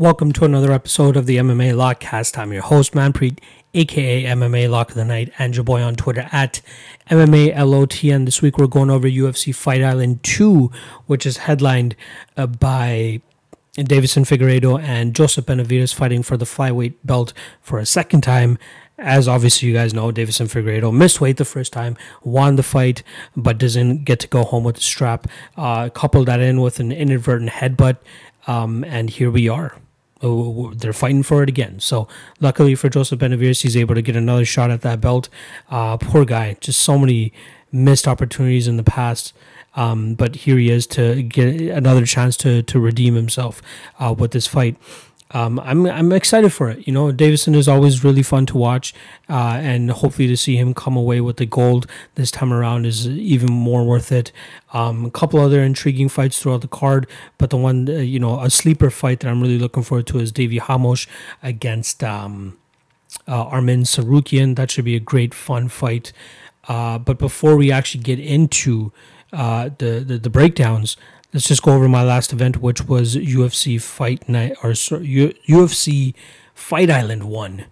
Welcome to another episode of the MMA Lockcast. I'm your host, Manpreet, aka MMA Lock of the Night, and your boy on Twitter at MMALOTN. This week we're going over UFC Fight Island 2, which is headlined uh, by Deiveson Figueiredo and Joseph Benavides fighting for the flyweight belt for a second time. As obviously you guys know, Deiveson Figueiredo missed weight the first time, won the fight, but doesn't get to go home with the strap. Uh, couple that in with an inadvertent headbutt, um, and here we are. They're fighting for it again. So luckily for Joseph Benavides, he's able to get another shot at that belt. Uh, poor guy, just so many missed opportunities in the past. Um, but here he is to get another chance to to redeem himself uh, with this fight um, I'm I'm excited for it. You know, Deiveson is always really fun to watch, uh, and hopefully to see him come away with the gold this time around is even more worth it. Um, a couple other intriguing fights throughout the card, but the one uh, you know a sleeper fight that I'm really looking forward to is Davi Ramos against um, uh, Arman Tsarukyan. That should be a great fun fight. Uh, but before we actually get into uh, the, the the breakdowns let's just go over my last event, which was UFC Fight Night or UFC Fight Island One,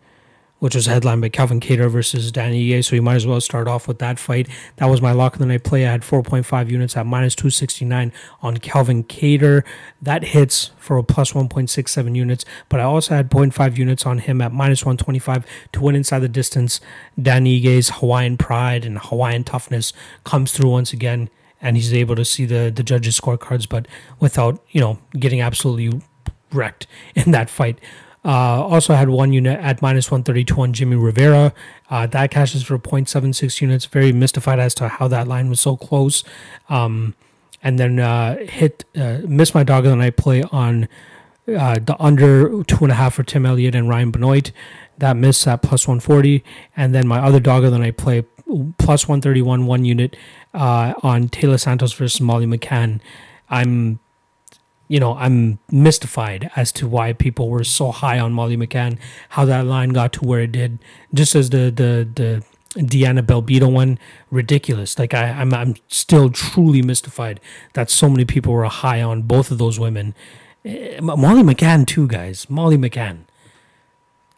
which was headlined by Calvin Kattar versus Danny Ige. So you might as well start off with that fight. That was my lock of the night play. I had 4.5 units at minus 269 on Calvin Kattar. That hits for a plus 1.67 units, but I also had 0.5 units on him at minus 125 to win inside the distance. Danny Ige's Hawaiian pride and Hawaiian toughness comes through once again and he's able to see the the judges' scorecards, but without you know getting absolutely wrecked in that fight. Uh, also had one unit at minus 132 on Jimmy Rivera. Uh, that cashes for 0.76 units. Very mystified as to how that line was so close. Um, and then uh, hit uh, missed my dog of the night play on uh, the under two and a half for Tim Elliott and Ryan Benoit. That missed at plus 140. And then my other dog of the night play plus 131 one unit uh, on Taila Santos versus Molly McCann. I'm, you know, I'm mystified as to why people were so high on Molly McCann, how that line got to where it did. Just as the the the Deanna Belbita one, ridiculous. Like I, I'm I'm still truly mystified that so many people were high on both of those women. Eh, Molly McCann too, guys. Molly McCann.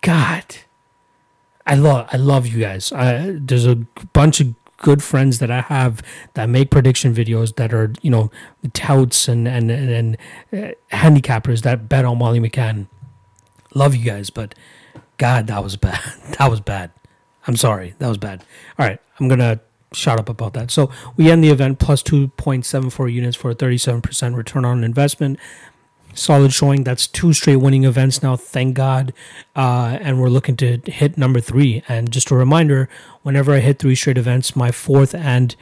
God. I love I love you guys. I, there's a bunch of good friends that I have that make prediction videos that are you know touts and and and, and uh, handicappers that bet on Molly McCann. Love you guys, but God, that was bad. that was bad. I'm sorry, that was bad. All right, I'm gonna shut up about that. So we end the event plus 2.74 units for a 37% return on investment solid showing. That's two straight winning events now, thank God. Uh, and we're looking to hit number three. And just a reminder whenever I hit three straight events, my fourth and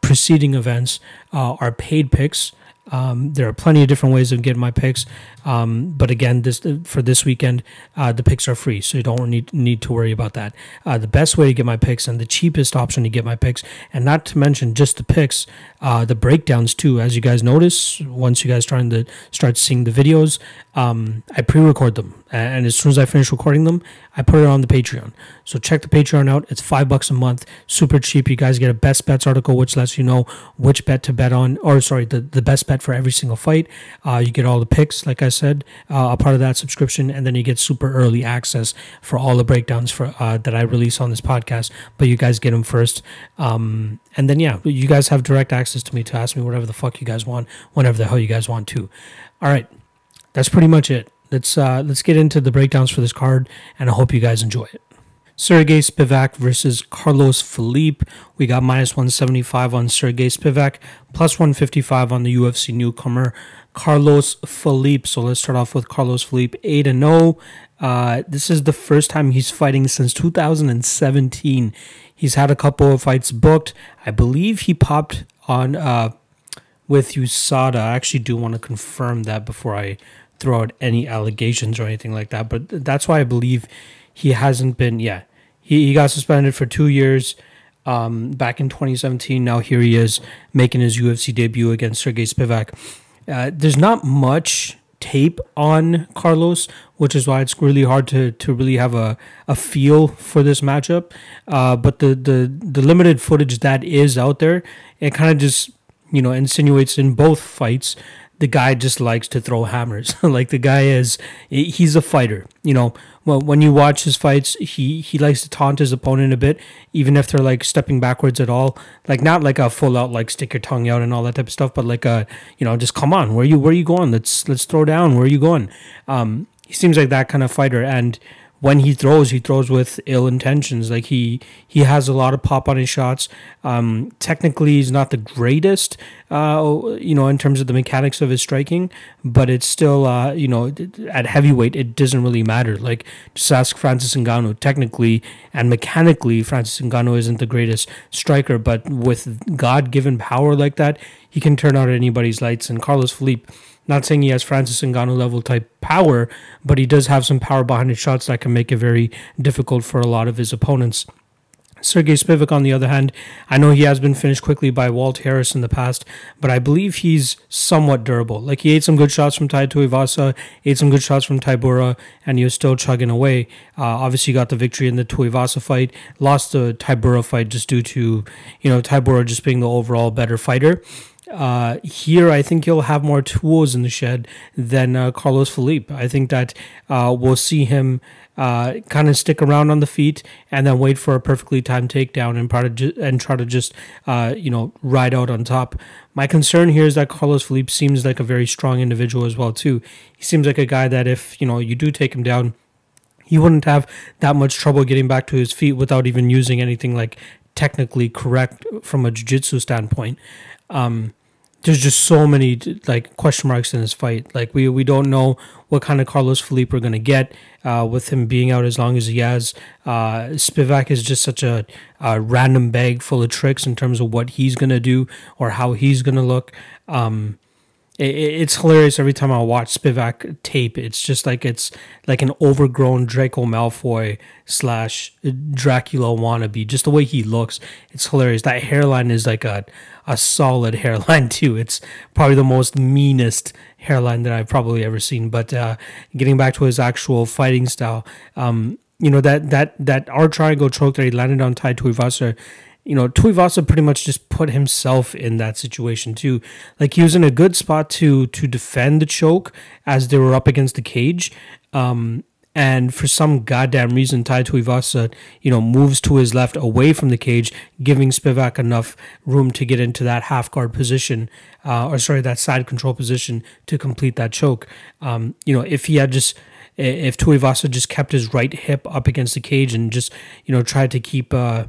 preceding events uh, are paid picks. Um, there are plenty of different ways of getting my picks, um, but again, this for this weekend, uh, the picks are free, so you don't need need to worry about that. Uh, the best way to get my picks and the cheapest option to get my picks, and not to mention just the picks, uh, the breakdowns too. As you guys notice, once you guys trying to start seeing the videos, um, I pre-record them, and as soon as I finish recording them, I put it on the Patreon. So check the Patreon out. It's five bucks a month, super cheap. You guys get a best bets article, which lets you know which bet to bet on, or sorry, the, the best bet for every single fight. Uh, you get all the picks, like I said, uh, a part of that subscription, and then you get super early access for all the breakdowns for uh, that I release on this podcast. But you guys get them first, um, and then yeah, you guys have direct access to me to ask me whatever the fuck you guys want, whenever the hell you guys want to. All right that's pretty much it. Let's uh, let's get into the breakdowns for this card, and I hope you guys enjoy it. Sergey Spivak versus Carlos Felipe. We got minus 175 on Sergey Spivak, plus 155 on the UFC newcomer Carlos Felipe. So let's start off with Carlos Felipe, 8 and 0. Uh, this is the first time he's fighting since 2017. He's had a couple of fights booked. I believe he popped on uh, with USADA. I actually do want to confirm that before I throw out any allegations or anything like that. But that's why I believe he hasn't been. Yeah, he he got suspended for two years. Um, back in 2017. Now here he is making his UFC debut against Sergey Spivak. Uh, there's not much tape on Carlos, which is why it's really hard to, to really have a, a feel for this matchup. Uh, but the, the the limited footage that is out there, it kind of just you know insinuates in both fights the guy just likes to throw hammers. like the guy is, he's a fighter. You know, well, when you watch his fights, he he likes to taunt his opponent a bit, even if they're like stepping backwards at all. Like not like a full out like stick your tongue out and all that type of stuff, but like a you know just come on, where you where you going? Let's let's throw down. Where are you going? Um, he seems like that kind of fighter, and when he throws, he throws with ill intentions. Like he he has a lot of pop on his shots. Um, technically, he's not the greatest, uh, you know, in terms of the mechanics of his striking, but it's still, uh, you know, at heavyweight, it doesn't really matter. Like just ask Francis Ngannou. Technically and mechanically, Francis Ngannou isn't the greatest striker, but with God-given power like that, he can turn out anybody's lights. And Carlos Felipe not saying he has Francis Ngannou level type power, but he does have some power behind his shots that can make it very difficult for a lot of his opponents. Sergey Spivak, on the other hand, I know he has been finished quickly by Walt Harris in the past, but I believe he's somewhat durable. Like he ate some good shots from Tai Tuivasa, ate some good shots from Tybura, and he was still chugging away. Uh, obviously, got the victory in the Tuivasa fight, lost the Tybura fight just due to you know Tybura just being the overall better fighter. Uh, here, I think he'll have more tools in the shed than uh, Carlos Felipe. I think that uh, we'll see him uh, kind of stick around on the feet and then wait for a perfectly timed takedown and try to ju- and try to just uh, you know ride out on top. My concern here is that Carlos Felipe seems like a very strong individual as well too. He seems like a guy that if you know you do take him down, he wouldn't have that much trouble getting back to his feet without even using anything like technically correct from a jiu-jitsu standpoint. Um, there's just so many like question marks in this fight. Like we we don't know what kind of Carlos Felipe we're gonna get uh, with him being out as long as he has. Uh, Spivak is just such a, a, random bag full of tricks in terms of what he's gonna do or how he's gonna look. Um, it's hilarious every time I watch Spivak tape. It's just like it's like an overgrown Draco Malfoy slash Dracula wannabe. Just the way he looks, it's hilarious. That hairline is like a a solid hairline too. It's probably the most meanest hairline that I've probably ever seen. But uh, getting back to his actual fighting style, um, you know that that that R triangle choke that he landed on Tai Tuivasa you know, Tuivasa pretty much just put himself in that situation too. Like he was in a good spot to to defend the choke as they were up against the cage. Um, and for some goddamn reason, Tai Tuivasa, you know, moves to his left away from the cage, giving Spivak enough room to get into that half guard position, uh, or sorry, that side control position to complete that choke. Um, you know, if he had just if Tuivasa just kept his right hip up against the cage and just you know tried to keep uh,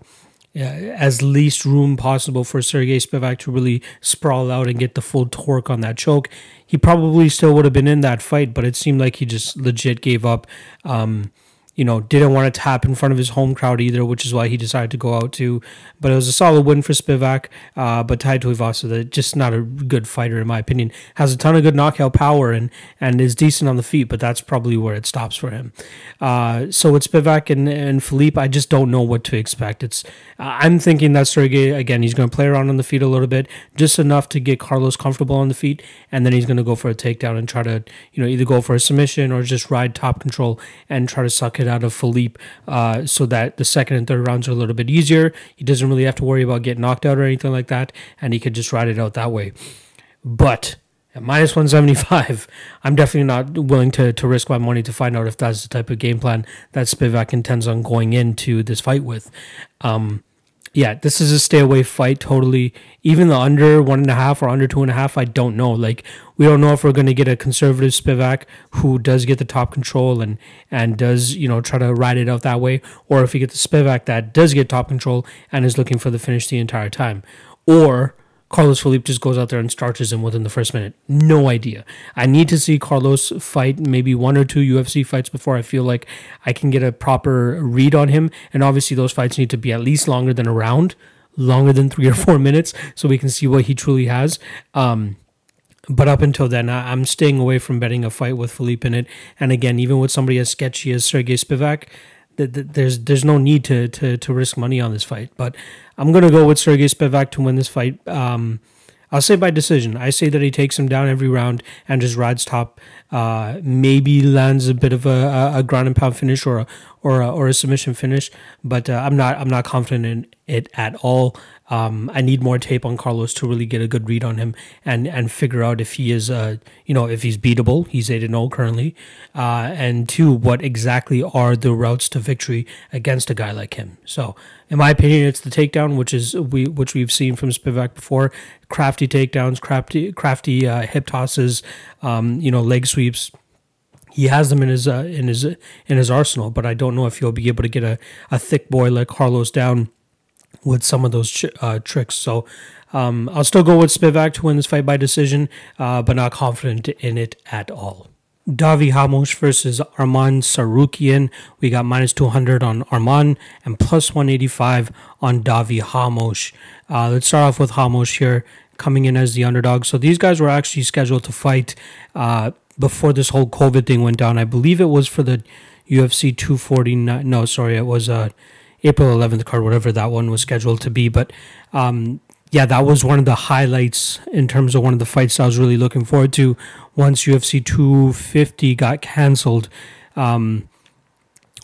as least room possible for Sergey Spivak to really sprawl out and get the full torque on that choke. He probably still would have been in that fight, but it seemed like he just legit gave up. Um, you know, didn't want to tap in front of his home crowd either, which is why he decided to go out too. But it was a solid win for Spivak. Uh, but Tai Tuivasa, just not a good fighter in my opinion. Has a ton of good knockout power and and is decent on the feet, but that's probably where it stops for him. Uh, so with Spivak and, and Felipe, I just don't know what to expect. It's I'm thinking that Sergey again, he's going to play around on the feet a little bit, just enough to get Carlos comfortable on the feet, and then he's going to go for a takedown and try to you know either go for a submission or just ride top control and try to suck it out of Felipe uh, so that the second and third rounds are a little bit easier. He doesn't really have to worry about getting knocked out or anything like that, and he could just ride it out that way. But at minus 175, I'm definitely not willing to, to risk my money to find out if that's the type of game plan that Spivak intends on going into this fight with. Um, yeah, this is a stay away fight totally. Even the under one and a half or under two and a half, I don't know. Like we don't know if we're going to get a conservative Spivak who does get the top control and and does you know try to ride it out that way, or if we get the Spivak that does get top control and is looking for the finish the entire time, or Carlos Felipe just goes out there and starches him within the first minute. No idea. I need to see Carlos fight maybe one or two UFC fights before I feel like I can get a proper read on him. And obviously, those fights need to be at least longer than a round, longer than three or four minutes, so we can see what he truly has. Um, but up until then, I, am staying away from betting a fight with Felipe in it. And again, even with somebody as sketchy as Sergey Spivak, there's there's no need to, to to risk money on this fight. But I'm gonna go with Sergey Spivak to win this fight. Um, I'll say by decision. I say that he takes him down every round and his rides top. Uh, maybe lands a bit of a, a ground and pound finish or a, or a, or a submission finish, but uh, I'm not I'm not confident in it at all. Um, I need more tape on Carlos to really get a good read on him and and figure out if he is uh you know if he's beatable. He's eight and zero currently, uh, and two, what exactly are the routes to victory against a guy like him? So, in my opinion, it's the takedown, which is we which we've seen from Spivak before, crafty takedowns, crafty crafty uh, hip tosses, um, you know leg sweeps he has them in his uh, in his in his arsenal, but I don't know if he'll be able to get a, a thick boy like Carlos down with some of those uh, tricks. So um, I'll still go with Spivak to win this fight by decision, uh, but not confident in it at all. Davi Ramos versus Arman Tsarukyan. We got minus 200 on Arman and plus 185 on Davi Ramos. Uh, let's start off with Ramos here, coming in as the underdog. So these guys were actually scheduled to fight uh, before this whole COVID thing went down. I believe it was for the UFC 249. No, sorry, it was uh, April 11th card, whatever that one was scheduled to be. But um, yeah, that was one of the highlights in terms of one of the fights I was really looking forward to once UFC 250 got canceled, um,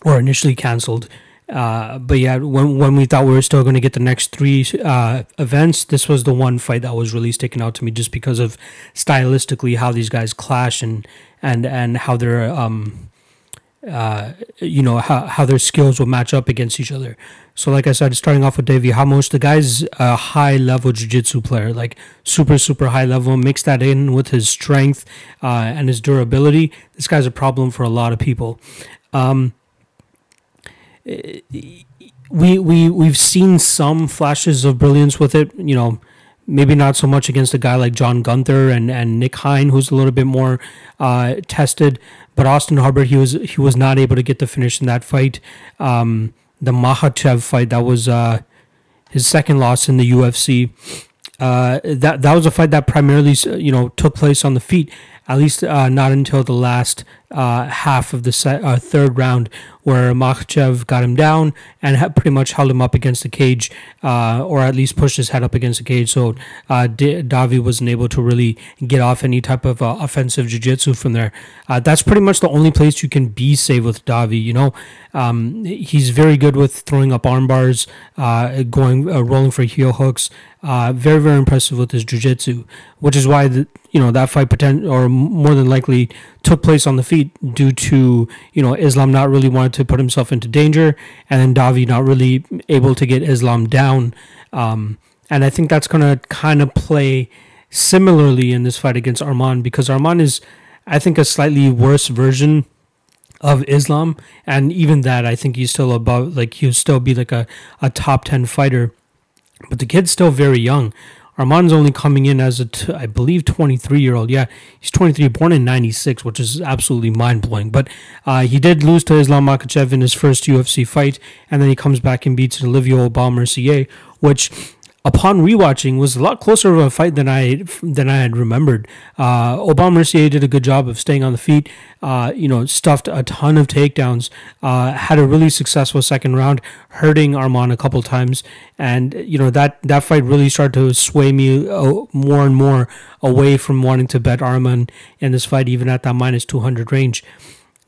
or initially canceled. Uh, but yeah, when when we thought we were still going to get the next three uh, events, this was the one fight that was really sticking out to me, just because of stylistically how these guys clash and and and how they're um, uh, you know how, how their skills will match up against each other. So, like I said, starting off with Davi Ramos, the guy's a high level jiu-jitsu player, like super super high level. Mix that in with his strength uh, and his durability. This guy's a problem for a lot of people. Um, we we we've seen some flashes of brilliance with it. You know, maybe not so much against a guy like John Gunther and, and Nick Hein, who's a little bit more uh, tested. But Austin Hubbard, he was he was not able to get the finish in that fight. Um, the Makhachev fight, that was uh, his second loss in the UFC. Uh, that that was a fight that primarily you know took place on the feet. At least uh, not until the last uh, half of the set, uh, third round, where Makhachev got him down and ha- pretty much held him up against the cage, uh, or at least pushed his head up against the cage. So uh, D- Davi wasn't able to really get off any type of uh, offensive jiu-jitsu from there. That's pretty much the only place you can be safe with Davi. You know, um, he's very good with throwing up arm bars, going rolling for heel hooks. very very impressive with his jiu-jitsu, which is why the, you know that fight potential or more than likely took place on the feet due to you know Islam not really wanted to put himself into danger, and then Davi not really able to get Islam down. Um, and I think that's to kind of play similarly in this fight against Arman because Arman is, I think, a slightly worse version of Islam, and even that I think he's still above, like he'll still be like a, a top ten fighter. But the kid's still very young. Arman's only coming in as a, t- I believe, 23 year old. Yeah, he's 23, born in 96, which is absolutely mind blowing. But uh, he did lose to Islam Makhachev in his first UFC fight, and then he comes back and beats Olivier Aubin-Mercier, which upon rewatching was a lot closer of a fight than I than I had remembered. Uh, Aubin-Mercier did a good job of staying on the feet. Uh, you know, stuffed a ton of takedowns. Uh, had a really successful second round, hurting Arman a couple times, and you know that that fight really started to sway me uh, more and more away from wanting to bet Arman in this fight, even at that minus two hundred range.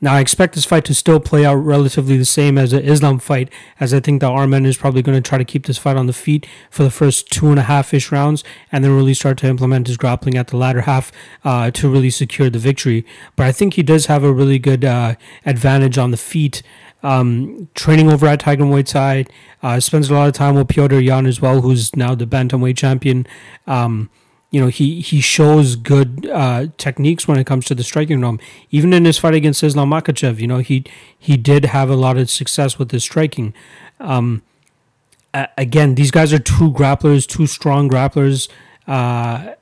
Now, I expect this fight to still play out relatively the same as an Islam fight, as I think that Arman is probably going to try to keep this fight on the feet for the first two and a half ish rounds, and then really start to implement his grappling at the latter half uh, to really secure the victory. But I think he does have a really good uh, advantage on the feet. Um, training over at Tiger Muay Thai, uh, spends a lot of time with Petr Yan as well, who's now the bantamweight champion. Um, you know he he shows good uh, techniques when it comes to the striking realm. Even in his fight against Islam Makhachev, you know he he did have a lot of success with his striking. Um, again, these guys are two grapplers, two strong grapplers. Uh,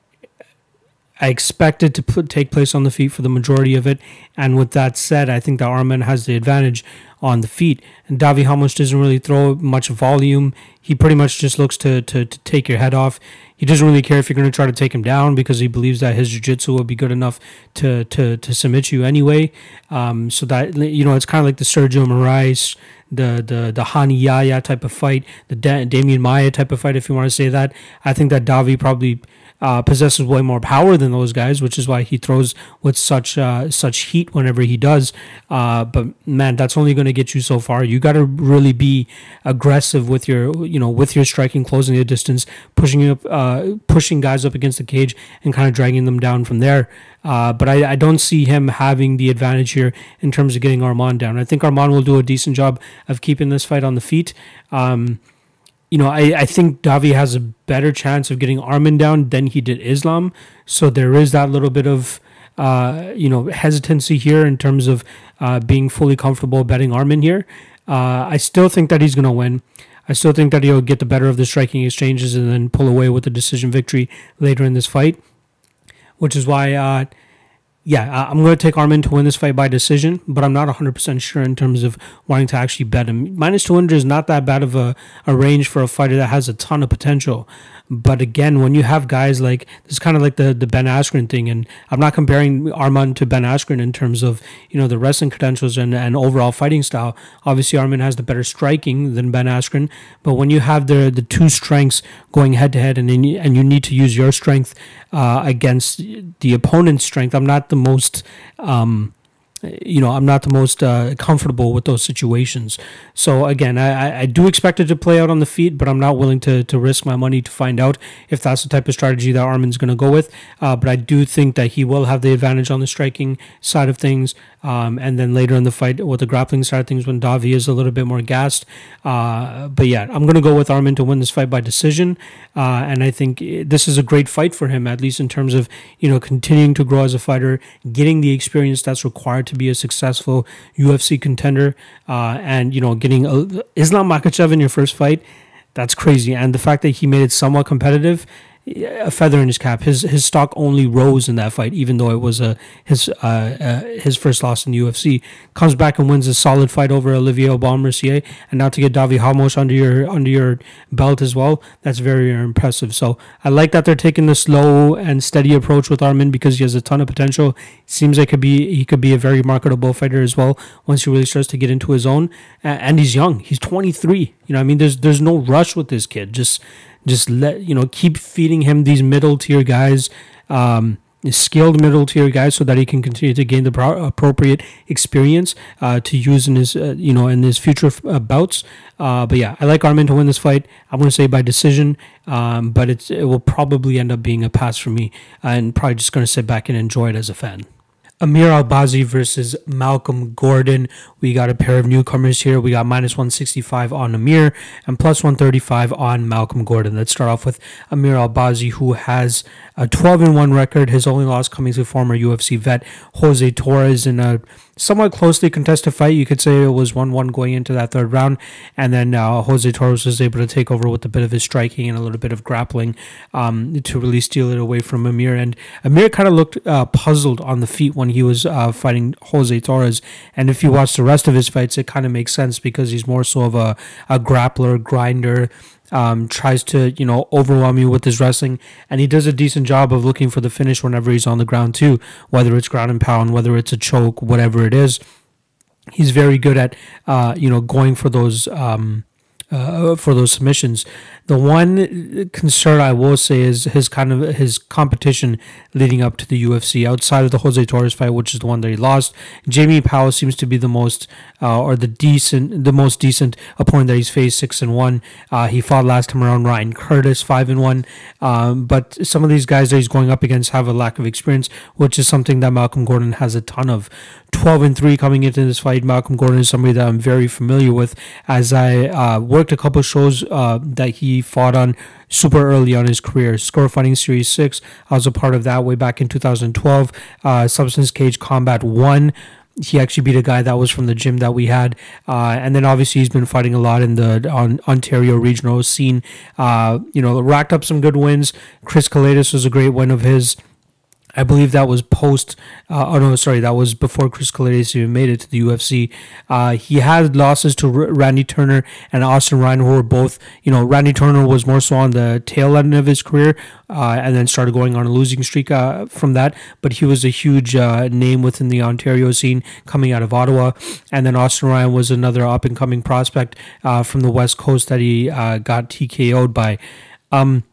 I expect it to put, take place on the feet for the majority of it. And with that said, I think that Arman has the advantage on the feet. And Davi Ramos doesn't really throw much volume. He pretty much just looks to, to, to take your head off. He doesn't really care if you're going to try to take him down because he believes that his jiu-jitsu will be good enough to, to, to submit you anyway. Um, so that, you know, it's kind of like the Sergio Moraes, the, the, the Rani Yahya type of fight, the da- Demian Maia type of fight, if you want to say that. I think that Davi probably uh, possesses way more power than those guys, which is why he throws with such uh, such heat whenever he does. Uh, but man, that's only going to get you so far. You got to really be aggressive with your you know with your striking, closing the distance, pushing up, uh, pushing guys up against the cage, and kind of dragging them down from there. Uh, but I, I don't see him having the advantage here in terms of getting Armand down. I think Armand will do a decent job of keeping this fight on the feet. Um, you know, I, I think Davi has a better chance of getting Armin down than he did Islam. So there is that little bit of, uh, you know, hesitancy here in terms of uh, being fully comfortable betting Armin here. Uh, I still think that he's going to win. I still think that he'll get the better of the striking exchanges and then pull away with a decision victory later in this fight, which is why uh, yeah, I'm going to take Arman to win this fight by decision, but I'm not 100% sure in terms of wanting to actually bet him. Minus 200 is not that bad of a, a range for a fighter that has a ton of potential. But again, when you have guys like this, is kind of like the the Ben Askren thing, and I'm not comparing Arman to Ben Askren in terms of you know the wrestling credentials and, and overall fighting style. Obviously, Arman has the better striking than Ben Askren, but when you have the the two strengths going head to head, and and you need to use your strength uh, against the opponent's strength, I'm not the most um, you know, I'm not the most uh, comfortable with those situations. So again, I, I do expect it to play out on the feet, but I'm not willing to, to risk my money to find out if that's the type of strategy that Armin's going to go with. Uh, but I do think that he will have the advantage on the striking side of things. Um, and then later in the fight with the grappling side of things when Davi is a little bit more gassed. Uh, but yeah, I'm going to go with Armin to win this fight by decision. Uh, and I think this is a great fight for him, at least in terms of, you know, continuing to grow as a fighter, getting the experience that's required to be a successful UFC contender, uh, and, you know, getting a, Islam Makhachev in your first fight. That's crazy. And the fact that he made it somewhat competitive a feather in his cap. His his stock only rose in that fight, even though it was a his uh, uh, his first loss in the UFC. Comes back and wins a solid fight over Olivier Mercier, and now to get Davi Ramos under your under your belt as well. That's very impressive. So I like that they're taking the slow and steady approach with Armin because he has a ton of potential. Seems like could be he could be a very marketable fighter as well once he really starts to get into his own. And he's young. He's 23. You know, I mean, there's there's no rush with this kid. Just just let you know keep feeding him these middle tier guys um, skilled middle tier guys so that he can continue to gain the pro- appropriate experience uh, to use in his uh, you know in his future uh, bouts. Uh, but yeah I like Arman to win this fight. I'm going to say by decision um, but it's it will probably end up being a pass for me. And probably just going to sit back and enjoy it as a fan Amir Albazi versus Malcolm Gordon. We got a pair of newcomers here. We got minus 165 on Amir and plus 135 on Malcolm Gordon. Let's start off with Amir Albazi, who has a 12 and 1 record. His only loss coming to former UFC vet Jose Torres in a somewhat closely contested fight. You could say it was 1 1 going into that third round. And then uh, Jose Torres was able to take over with a bit of his striking and a little bit of grappling um, to really steal it away from Amir. And Amir kind of looked uh, puzzled on the feet when he was uh, fighting Jose Torres. And if you watch the rest of his fights, it kind of makes sense because he's more so of a, a grappler, grinder, um, tries to you know overwhelm you with his wrestling, and he does a decent job of looking for the finish whenever he's on the ground too, whether it's ground and pound, whether it's a choke, whatever it is. He's very good at uh, you know going for those um, uh, for those submissions. The one concern I will say is his kind of his competition leading up to the UFC outside of the Jose Torres fight, which is the one that he lost. Jamie Powell seems to be the most uh, or the decent, the most decent opponent that he's faced, six and one. Uh, he fought last time around Ryan Curtis, five and one. Um, but some of these guys that he's going up against have a lack of experience, which is something that Malcolm Gordon has a ton of. 12 and 3 coming into this fight. Malcolm Gordon is somebody that I'm very familiar with as I uh, worked a couple shows uh, that he fought on super early on his career. Score Fighting Series 6, I was a part of that way back in 2012. Uh, Substance Cage Combat 1 he actually beat a guy that was from the gym that we had, uh, and then obviously he's been fighting a lot in the on, Ontario regional scene. Uh, you know, racked up some good wins. Chris Kelades was a great win of his. I believe that was post. Uh, oh no, sorry, that was before Chris Kelades even made it to the UFC. Uh, he had losses to R- Randy Turner and Austin Ryan, who were both. You know, Randy Turner was more so on the tail end of his career, uh, and then started going on a losing streak uh, from that. But he was a huge uh, name within the Ontario scene, coming out of Ottawa. And then Austin Ryan was another up and coming prospect uh, from the West Coast that he got TKO'd by. Um,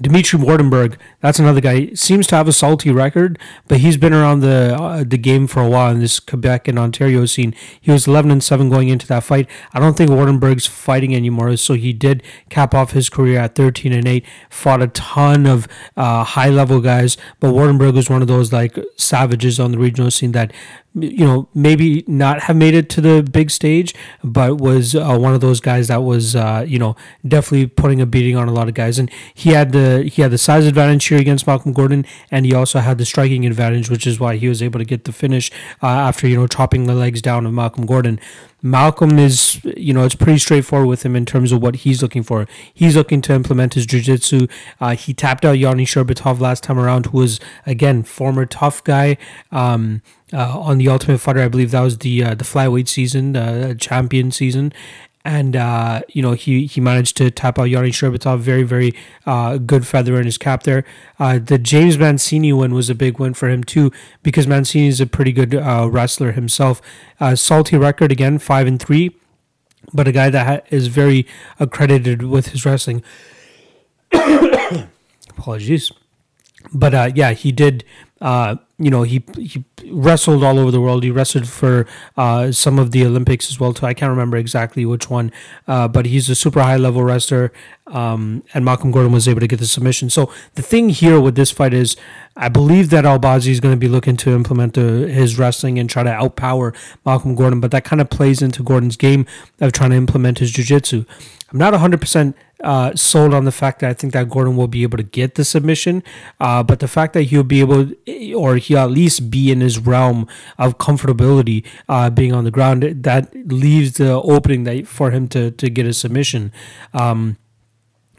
Dimitri Wardenberg, that's another guy. Seems to have a salty record, but he's been around the uh, the game for a while in this Quebec and Ontario scene. He was 11 and 7 going into that fight. I don't think Wardenberg's fighting anymore, so he did cap off his career at 13 and 8. Fought a ton of uh, high level guys, but Wardenberg was one of those like savages on the regional scene that you know, maybe not have made it to the big stage, but was uh, one of those guys that was, uh, you know, definitely putting a beating on a lot of guys. And he had the he had the size advantage here against Malcolm Gordon, and he also had the striking advantage, which is why he was able to get the finish uh, after you know chopping the legs down of Malcolm Gordon. Malcolm is, you know, it's pretty straightforward with him in terms of what he's looking for. He's looking to implement his jiu-jitsu. Uh, he tapped out Yanni Sherbatov last time around, who was, again, former tough guy. Um, uh, on the Ultimate Fighter, I believe that was the uh, the flyweight season, uh, champion season, and uh, you know he he managed to tap out Yanni Sherbatov, very very uh, good feather in his cap there. Uh, the James Mancini win was a big win for him too because Mancini is a pretty good uh, wrestler himself. Uh, salty record again, five and three, but a guy that ha- is very accredited with his wrestling. Apologies, but uh, yeah, he did you know he he wrestled all over the world. He wrestled for uh, some of the Olympics as well too. I can't remember exactly which one, uh, but he's a super high level wrestler. Um, and Malcolm Gordon was able to get the submission. So the thing here with this fight is, I believe that Albazi is going to be looking to implement the, his wrestling and try to outpower Malcolm Gordon, but that kind of plays into Gordon's game of trying to implement his jiu-jitsu. I'm not 100% uh, sold on the fact that I think that Gordon will be able to get the submission, uh, but the fact that he'll be able, or he'll at least be in his realm of comfortability uh, being on the ground, that leaves the opening that for him to to get a submission. Um,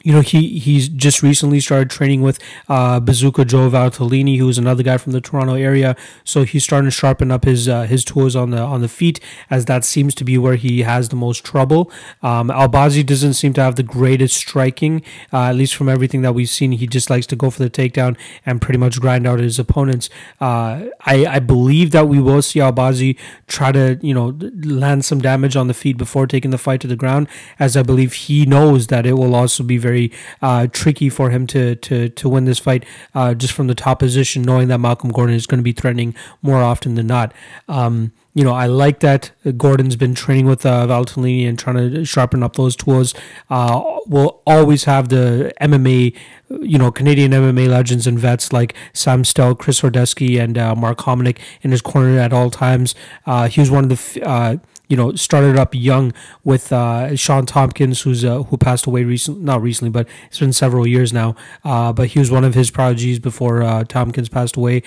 you know, he he's just recently started training with uh, Bazooka Joe Valtellini, who's another guy from the Toronto area. So he's starting to sharpen up his uh, his tools on the on the feet, as that seems to be where he has the most trouble. Um, Albazi doesn't seem to have the greatest striking, uh, at least from everything that we've seen. He just likes to go for the takedown and pretty much grind out his opponents. Uh, I I believe that we will see Albazi try to you know land some damage on the feet before taking the fight to the ground, as I believe he knows that it will also be very very uh, tricky for him to to to win this fight uh, just from the top position, knowing that Malcolm Gordon is going to be threatening more often than not. Um, you know, I like that Gordon's been training with uh, Valtellini and trying to sharpen up those tools. Uh, we'll always have the MMA, you know, Canadian MMA legends and vets like Sam Stout, Chris Horodecki, and uh, Mark Hominick in his corner at all times. Uh, he was one of the uh, you know, started up young with uh, Shawn Tompkins, who's uh, who passed away recently, not recently, but it's been several years now. Uh, but he was one of his prodigies before uh, Tompkins passed away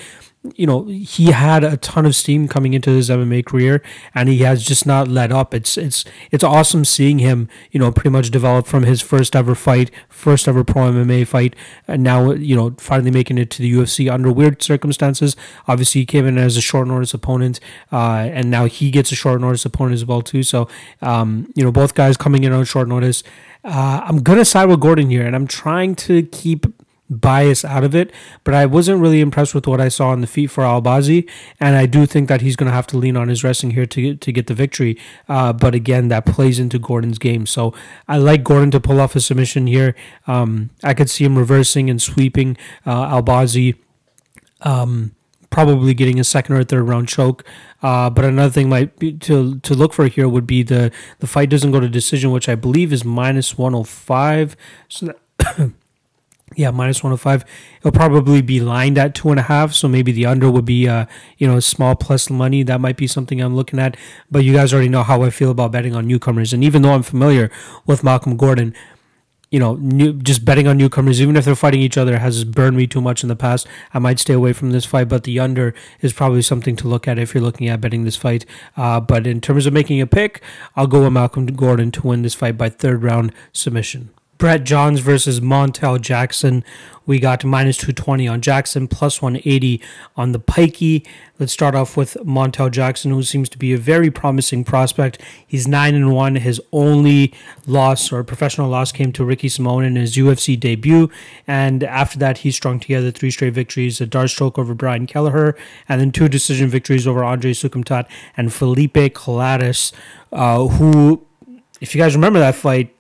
you know, he had a ton of steam coming into his MMA career, and he has just not let up. It's it's it's awesome seeing him, you know, pretty much develop from his first ever fight, first ever pro MMA fight, and now you know finally making it to the UFC under weird circumstances. Obviously, he came in as a short notice opponent, uh, and now he gets a short notice opponent as well too. So, um, you know, both guys coming in on short notice. Uh, I'm gonna side with Gordon here, and I'm trying to keep bias out of it, but I wasn't really impressed with what I saw on the feet for Albazi, and I do think that he's going to have to lean on his wrestling here to to get the victory. Uh, but again, that plays into Gordon's game, so I like Gordon to pull off a submission here. Um, I could see him reversing and sweeping uh, Albazi. Um, probably getting a second or third round choke. Uh, but another thing might be to to look for here would be the the fight doesn't go to decision, which I believe is minus one hundred five. So yeah, minus 105. It'll probably be lined at two and a half. So maybe the under would be, uh, you know, small plus money. That might be something I'm looking at. But you guys already know how I feel about betting on newcomers. And even though I'm familiar with Malcolm Gordon, you know, new, just betting on newcomers, even if they're fighting each other, has burned me too much in the past. I might stay away from this fight, but the under is probably something to look at if you're looking at betting this fight. Uh, but in terms of making a pick, I'll go with Malcolm Gordon to win this fight by third round submission. Brett Johns versus Montel Jackson. We got minus 220 on Jackson, plus 180 on the Pikey. Let's start off with Montel Jackson, who seems to be a very promising prospect. He's 9 and 1. His only loss or professional loss came to Ricky Simón in his UFC debut. And after that, he strung together three straight victories a D'Arce choke over Brian Kelleher, and then two decision victories over Andre Soukhamthath and Felipe Colares, uh, who, if you guys remember that fight,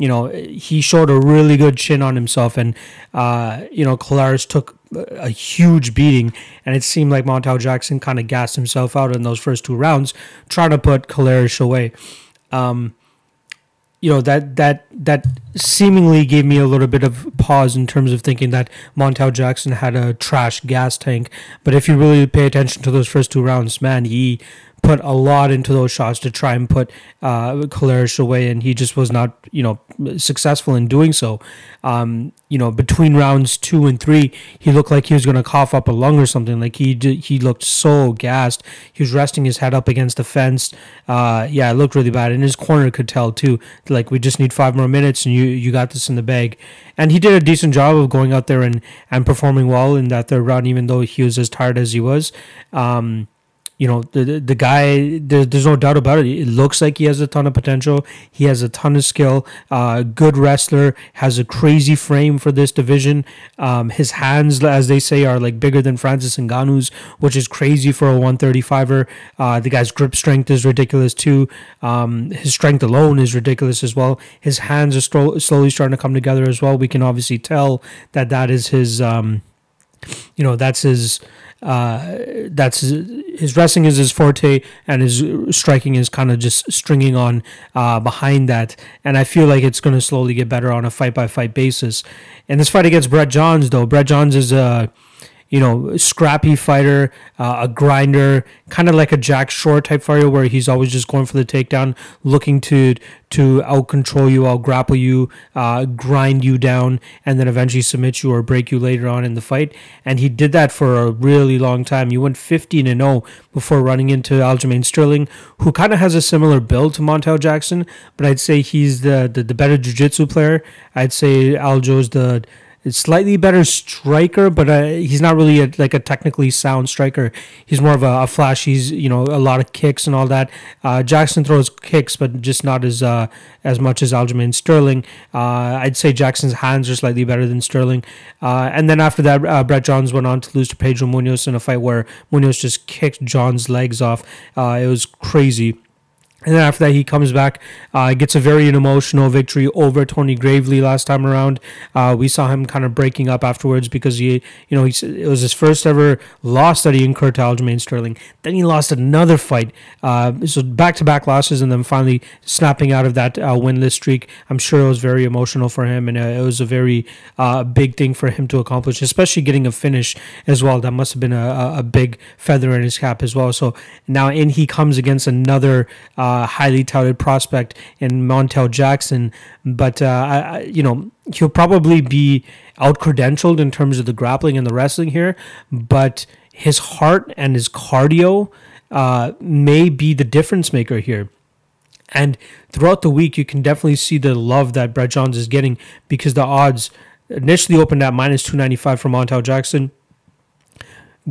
you know, he showed a really good chin on himself, and uh, you know, Colares took a huge beating, and it seemed like Montel Jackson kind of gassed himself out in those first two rounds, trying to put Colares away. Um, you know that that that seemingly gave me a little bit of pause in terms of thinking that Montel Jackson had a trash gas tank. But if you really pay attention to those first two rounds, man, he put a lot into those shots to try and put uh, away, and he just was not, you know, successful in doing so. Um, you know, between rounds two and three, he looked like he was going to cough up a lung or something. Like he he looked so gassed. He was resting his head up against the fence. Uh, yeah, it looked really bad. And his corner could tell too. Like we just need five more minutes, and you you got this in the bag. And he did a decent job of going out there and and performing well in that third round, even though he was as tired as he was. Um, you know the the guy there, there's no doubt about it. It looks like he has a ton of potential. He has a ton of skill. Uh, good wrestler has a crazy frame for this division. Um, his hands as they say are like bigger than Francis Ngannou's which is crazy for a 135er uh, the guy's grip strength is ridiculous too. Um, his strength alone is ridiculous as well. His hands are slowly starting to come together as well. We can obviously tell that that is his um, you know that's his uh, that's his, wrestling is his forte, and his striking is kind of just stringing on uh, behind that. And I feel like it's going to slowly get better on a fight by fight basis. And this fight against Brett Johns, though, Brett Johns is a you know, scrappy fighter, uh, a grinder, kind of like a Jack Shore type fighter where he's always just going for the takedown, looking to to out control you, out grapple you, uh, grind you down, and then eventually submit you or break you later on in the fight. And he did that for a really long time. He went 15 and 0 before running into Aljamain Sterling, who kind of has a similar build to Montel Jackson, but I'd say he's the the, the better jiu-jitsu player. I'd say Aljo's the slightly better striker, but uh, he's not really a, like a technically sound striker. He's more of a, a, flash. He's you know a lot of kicks and all that. Uh, Jackson throws kicks, but just not as uh, as much as Aljamain Sterling. Uh, I'd say Jackson's hands are slightly better than Sterling. Uh, and then after that, uh, Brett Johns went on to lose to Pedro Munhoz in a fight where Munhoz just kicked Johns' legs off. it was crazy. And then after that, he comes back, uh, gets a very emotional victory over Tony Gravely last time around. Uh, we saw him kind of breaking up afterwards because he, you know, he, it was his first ever loss that he incurred to Aljamain Sterling. Then he lost another fight, uh, so back to back losses, and then finally snapping out of that uh, winless streak. I'm sure it was very emotional for him, and uh, it was a very uh, big thing for him to accomplish, especially getting a finish as well. That must have been a, a big feather in his cap as well. So now in he comes against another uh, highly touted prospect in Montel Jackson, but uh, I, you know he'll probably be out credentialed in terms of the grappling and the wrestling here, but his heart and his cardio uh, may be the difference maker here. And throughout the week, you can definitely see the love that Brett Johns is getting because the odds initially opened at minus 295 for Montel Jackson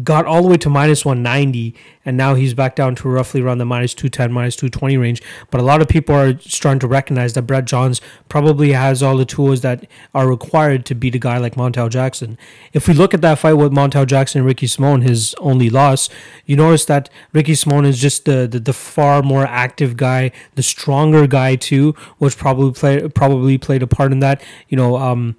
got all the way to minus 190 and now he's back down to roughly around the minus 210 minus 220 range. But a lot of people are starting to recognize that brett johns probably has all the tools that are required to beat a guy like montel jackson. If we look at that fight with montel jackson and ricky simon his only loss you notice that ricky simon is just the, the, the far more active guy the stronger guy too which probably played probably played a part in that. You know um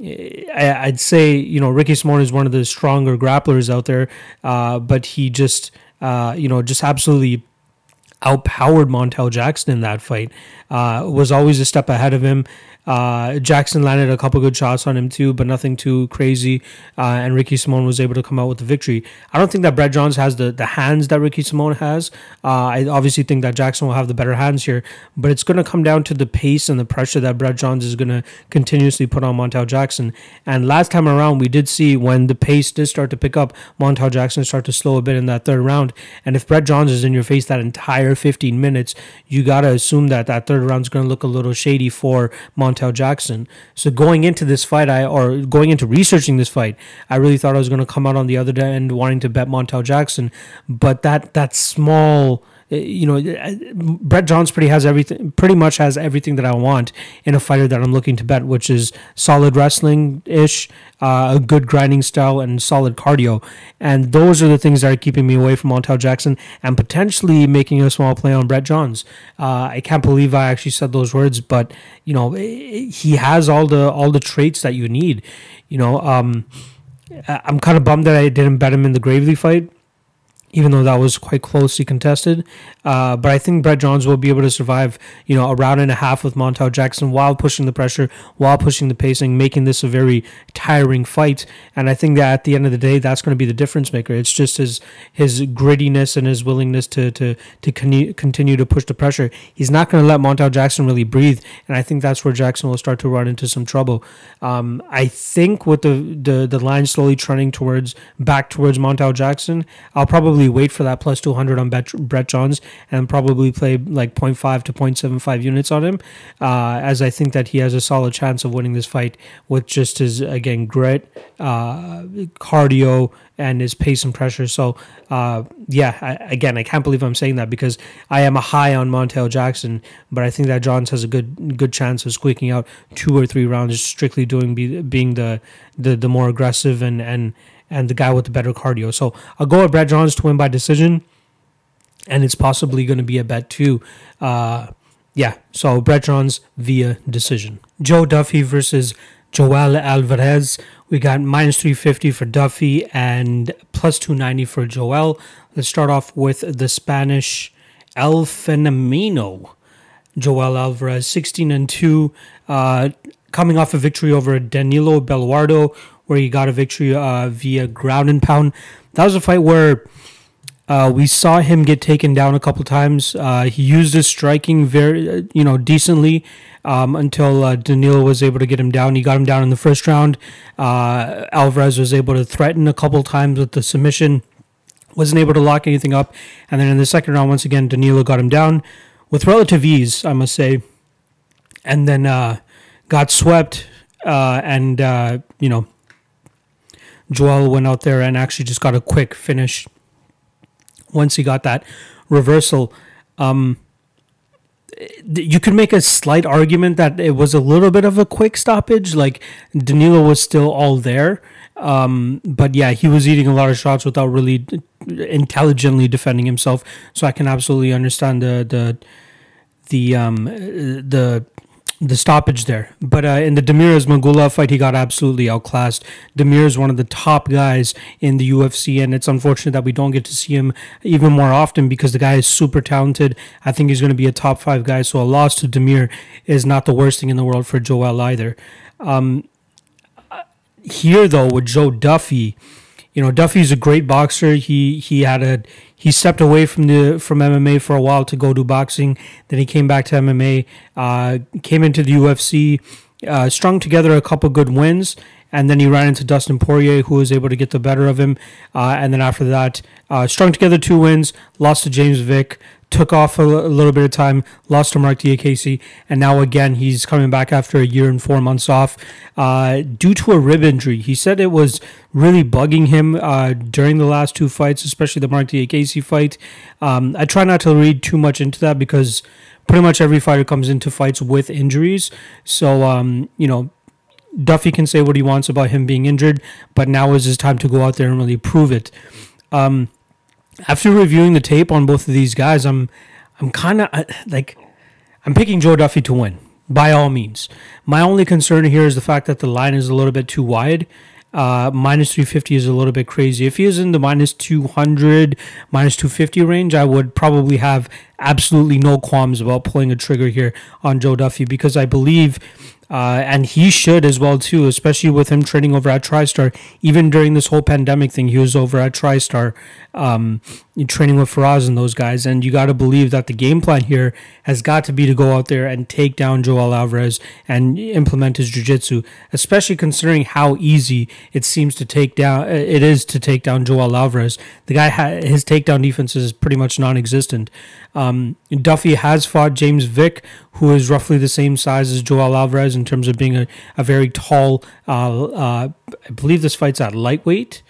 I'd say you know Ricky Simon is one of the stronger grapplers out there, uh, but he just uh, you know just absolutely outpowered Montel Jackson in that fight. Uh, was always a step ahead of him. Uh, Jackson landed a couple good shots on him too, but nothing too crazy. Uh, and Ricky Simon was able to come out with the victory. I don't think that Brett Johns has the, the hands that Ricky Simon has. Uh, I obviously think that Jackson will have the better hands here, but it's going to come down to the pace and the pressure that Brett Johns is going to continuously put on Montel Jackson. And last time around, we did see when the pace did start to pick up, Montel Jackson start to slow a bit in that third round. And if Brett Johns is in your face that entire 15 minutes, you got to assume that that third round is going to look a little shady for Montel Montel Jackson. So going into this fight, I or going into researching this fight, I really thought I was going to come out on the other end wanting to bet Montel Jackson, but that that small you know, Brett Johns pretty has everything, pretty much has everything that I want in a fighter that I'm looking to bet, which is solid wrestling ish, uh, a good grinding style, and solid cardio. And those are the things that are keeping me away from Montel Jackson and potentially making a small play on Brett Johns. Uh, I can't believe I actually said those words, but you know, he has all the all the traits that you need. You know, um, I'm kind of bummed that I didn't bet him in the Gravely fight even though that was quite closely contested. Uh, but I think Brett Johns will be able to survive, you know, a round and a half with Montel Jackson while pushing the pressure, while pushing the pacing, making this a very tiring fight. And I think that at the end of the day, that's going to be the difference maker. It's just his his grittiness and his willingness to to to continue to push the pressure. He's not going to let Montel Jackson really breathe, and I think that's where Jackson will start to run into some trouble. Um, I think with the, the the line slowly trending towards back towards Montel Jackson, I'll probably probably wait for that plus 200 on Brett Johns and probably play like 0.5 to 0.75 units on him, uh, as I think that he has a solid chance of winning this fight with just his, again, grit, uh, cardio, and his pace and pressure. So, uh, yeah, I, again, I can't believe I'm saying that because I am a high on Montel Jackson, but I think that Johns has a good good chance of squeaking out two or three rounds, strictly doing be, being the, the the more aggressive and and and the guy with the better cardio. So I'll go with Brad Johns to win by decision, and it's possibly going to be a bet too. Uh, yeah, so Brad Johns via decision. Joe Duffy versus Joel Alvarez. We got minus 350 for Duffy and plus 290 for Joel. Let's start off with the Spanish El Fenomeno. Joel Alvarez, 16 and 2, uh, coming off a victory over Danilo Belluardo, where he got a victory uh, via ground and pound. That was a fight where uh, we saw him get taken down a couple times. Uh, he used his striking very, uh, you know, decently um, until uh, Danilo was able to get him down. He got him down in the first round. Uh, Alvarez was able to threaten a couple times with the submission, wasn't able to lock anything up. And then in the second round, once again, Danilo got him down with relative ease, I must say. And then uh, got swept and, you know, Joel went out there and actually just got a quick finish once he got that reversal. Um, you could make a slight argument that it was a little bit of a quick stoppage. Like Danilo was still all there. Um, but yeah, he was eating a lot of shots without really intelligently defending himself. So I can absolutely understand the the the um the the stoppage there. But uh, in the Damir Ismagulov fight, he got absolutely outclassed. Damir is one of the top guys in the UFC, and it's unfortunate that we don't get to see him even more often because the guy is super talented. I think he's going to be a top five guy. So a loss to Damir is not the worst thing in the world for Joel either. Um, here though, with Joe Duffy, you know Duffy's a great boxer. He he had a he stepped away from the from MMA for a while to go do boxing. Then he came back to MMA, uh, came into the UFC, uh, strung together a couple good wins, and then he ran into Dustin Poirier, who was able to get the better of him. Uh, and then after that, uh, strung together two wins, lost to James Vick, took off a, little bit of time, lost to Marc Diakiese, and now again he's coming back after a year and four months off uh, due to a rib injury. He said it was really bugging him uh, during the last two fights, especially the Marc Diakiese fight. Um, I try not to read too much into that because pretty much every fighter comes into fights with injuries. So um, you know. Duffy can say what he wants about him being injured, but now is his time to go out there and really prove it. Um, after reviewing the tape on both of these guys, I'm I'm kind of like I'm picking Joe Duffy to win by all means. My only concern here is the fact that the line is a little bit too wide. Uh, minus 350 is a little bit crazy. If he is in the minus 200, minus 250 range, I would probably have absolutely no qualms about pulling a trigger here on Joe Duffy because I believe uh, and he should as well too, especially with him training over at TriStar. Even during this whole pandemic thing, he was over at TriStar, um, training with Firas and those guys. And you got to believe that the game plan here has got to be to go out there and take down Joel Alvarez and implement his jiu-jitsu, especially considering how easy it seems to take down. It is to take down Joel Alvarez. The guy, his takedown defense is pretty much non-existent. Um, Duffy has fought James Vick, who is roughly the same size as Joel Alvarez in terms of being a, a very tall. Uh, uh, I believe this fight's at lightweight.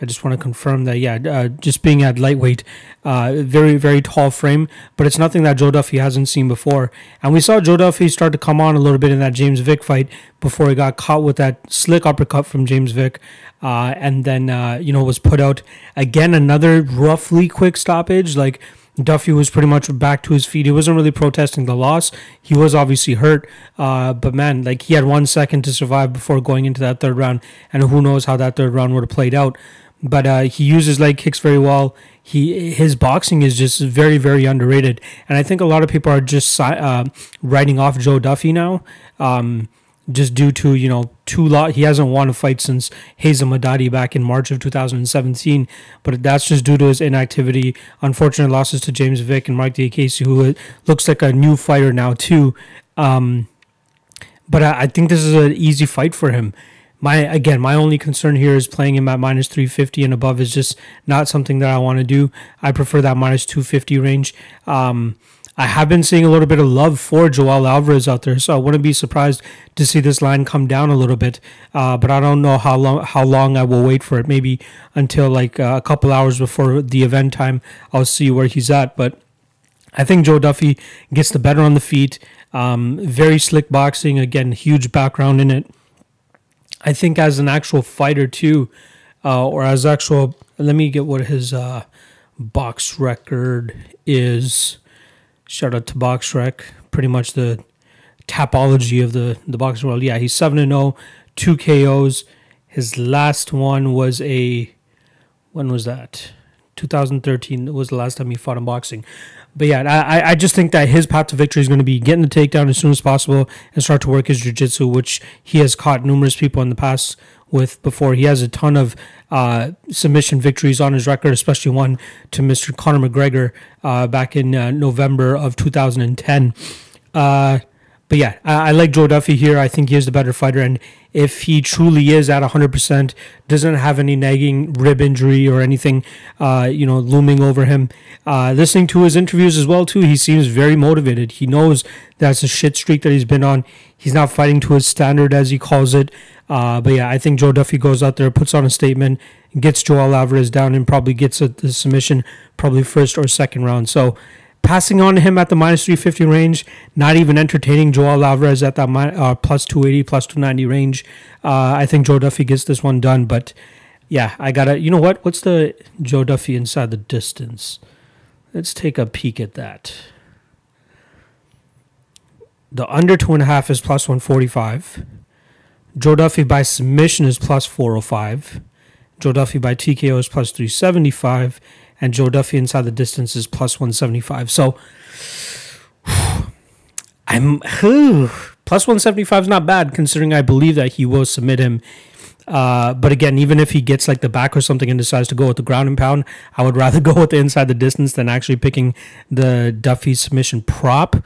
I just want to confirm that, yeah, uh, just being at lightweight, uh, very, very tall frame, but it's nothing that Joe Duffy hasn't seen before. And we saw Joe Duffy start to come on a little bit in that James Vick fight before he got caught with that slick uppercut from James Vick, uh, and then, uh, you know, was put out. Again, another roughly quick stoppage. Like, Duffy was pretty much back to his feet. He wasn't really protesting the loss. He was obviously hurt, uh, but man, like he had one second to survive before going into that third round, and who knows how that third round would have played out. But uh, he uses leg kicks very well. He his boxing is just very very underrated, and I think a lot of people are just uh, writing off Joe Duffy now. Um, just due to you know two lot he hasn't won a fight since Reza Madadi back in March of 2017 but that's just due to his inactivity unfortunate losses to James Vick and Mike Diakiese who looks like a new fighter now too um, but I, I, think this is an easy fight for him my again my only concern here is playing him at minus 350 and above is just not something that I want to do I prefer that minus 250 range um, I have been seeing a little bit of love for Joel Alvarez out there, so I wouldn't be surprised to see this line come down a little bit. Uh, but I don't know how long how long I will wait for it. Maybe until like uh, a couple hours before the event time, I'll see where he's at. But I think Joe Duffy gets the better on the feet. Um, very slick boxing. Again, huge background in it. I think as an actual fighter too, uh, or as actual. Let me get what his uh, box record is. Shout out to BoxRec, pretty much the Tapology of the the boxing world. Yeah, he's seven and zero, oh, two KOs. His last one was a when was that? 2013 was the last time he fought in boxing. But yeah, I, I just think that his path to victory is going to be getting the takedown as soon as possible and start to work his jiu-jitsu, which he has caught numerous people in the past with before. He has a ton of uh, submission victories on his record, especially one to Mr. Conor McGregor uh, back in uh, November of 2010. But yeah, I, I, like Joe Duffy here. I think he is the better fighter, and if he truly is at 100%, doesn't have any nagging rib injury or anything, uh, you know, looming over him. Uh, listening to his interviews as well too, he seems very motivated. He knows that's a shit streak that he's been on. He's not fighting to his standard, as he calls it. Uh, but yeah, I think Joe Duffy goes out there, puts on a statement, gets Joel Alvarez down, and probably gets a submission, probably first or second round. So passing on him at the minus 350 range, not even entertaining Joel Alvarez at that uh, plus 280, plus 290 range. Uh, I think Joe Duffy gets this one done. But yeah, I gotta, you know what? What's the Joe Duffy inside the distance? Let's take a peek at that. The under two and a half is plus 145. Joe Duffy by submission is plus 405. Joe Duffy by TKO is plus 375. And Joe Duffy inside the distance is plus 175. So I'm plus 175 is not bad considering I believe that he will submit him. Uh, but again, even if he gets like the back or something and decides to go with the ground and pound, I would rather go with the inside the distance than actually picking the Duffy submission prop.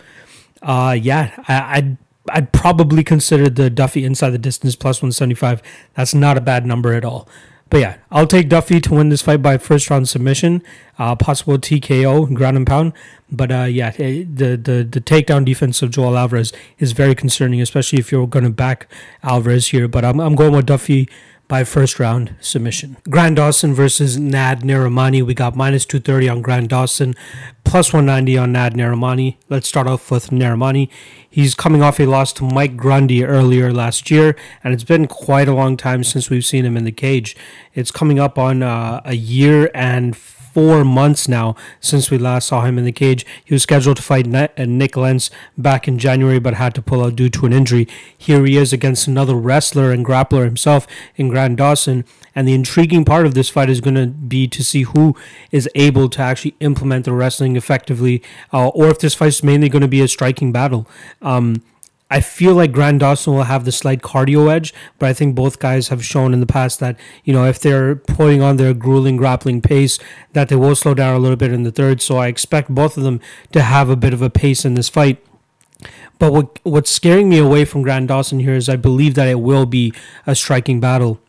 Uh, yeah, I, I'd I'd probably consider the Duffy inside the distance plus 175. That's not a bad number at all. But yeah, I'll take Duffy to win this fight by first round submission, uh, possible TKO, ground and pound. But uh, yeah, eh, the, the the takedown defense of Joel Alvarez is very concerning, especially if you're going to back Alvarez here. But I'm, I'm going with Duffy by first round submission. Grant Dawson versus Nad Narimani. We got minus 230 on Grant Dawson, plus 190 on Nad Narimani. Let's start off with Narimani. He's coming off a loss to Mike Grundy earlier last year, and it's been quite a long time since we've seen him in the cage. It's coming up on uh, a year and four months now since we last saw him in the cage. He was scheduled to fight uh, Nick Lentz back in January, but had to pull out due to an injury. Here he is against another wrestler and grappler himself in Grant Dawson. And the intriguing part of this fight is going to be to see who is able to actually implement the wrestling effectively, uh, or if this fight is mainly going to be a striking battle. Um, I feel like Grant Dawson will have the slight cardio edge, but I think both guys have shown in the past that, you know, if they're putting on their grueling grappling pace, that they will slow down a little bit in the third. So I expect both of them to have a bit of a pace in this fight. But what what's scaring me away from Grant Dawson here is I believe that it will be a striking battle.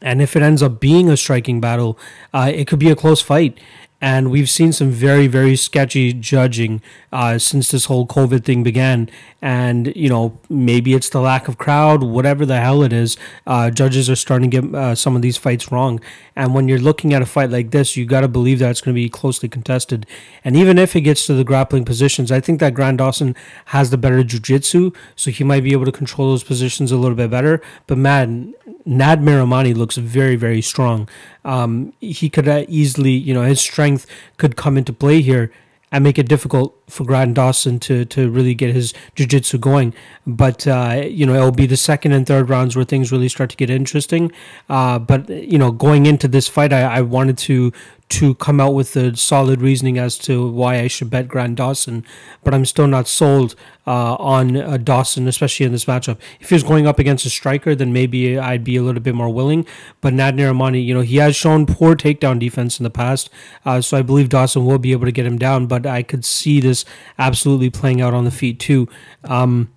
And if it ends up being a striking battle, uh, it could be a close fight. And we've seen some very very sketchy judging uh, since this whole covid thing began. And you know maybe it's the lack of crowd whatever the hell it is uh, judges are starting to get uh, some of these fights wrong. And when you're looking at a fight like this you got to believe that it's going to be closely contested. And even if it gets to the grappling positions i think that grant dawson has the better jiu-jitsu so he might be able to control those positions a little bit better. But man nad Narimani looks very very strong um, he could uh, easily you know his strength strength could come into play here and make it difficult for Grant Dawson to to really get his jiu-jitsu going. But uh, you know, it'll be the second and third rounds where things really start to get interesting. Uh, but you know, going into this fight, I, I wanted to to come out with a solid reasoning as to why I should bet Grant Dawson, but I'm still not sold uh, on uh, Dawson, especially in this matchup. If he was going up against a striker, then maybe I'd be a little bit more willing. But Nad Narimani, you know, he has shown poor takedown defense in the past, uh, so I believe Dawson will be able to get him down. But I could see this absolutely playing out on the feet too. Um,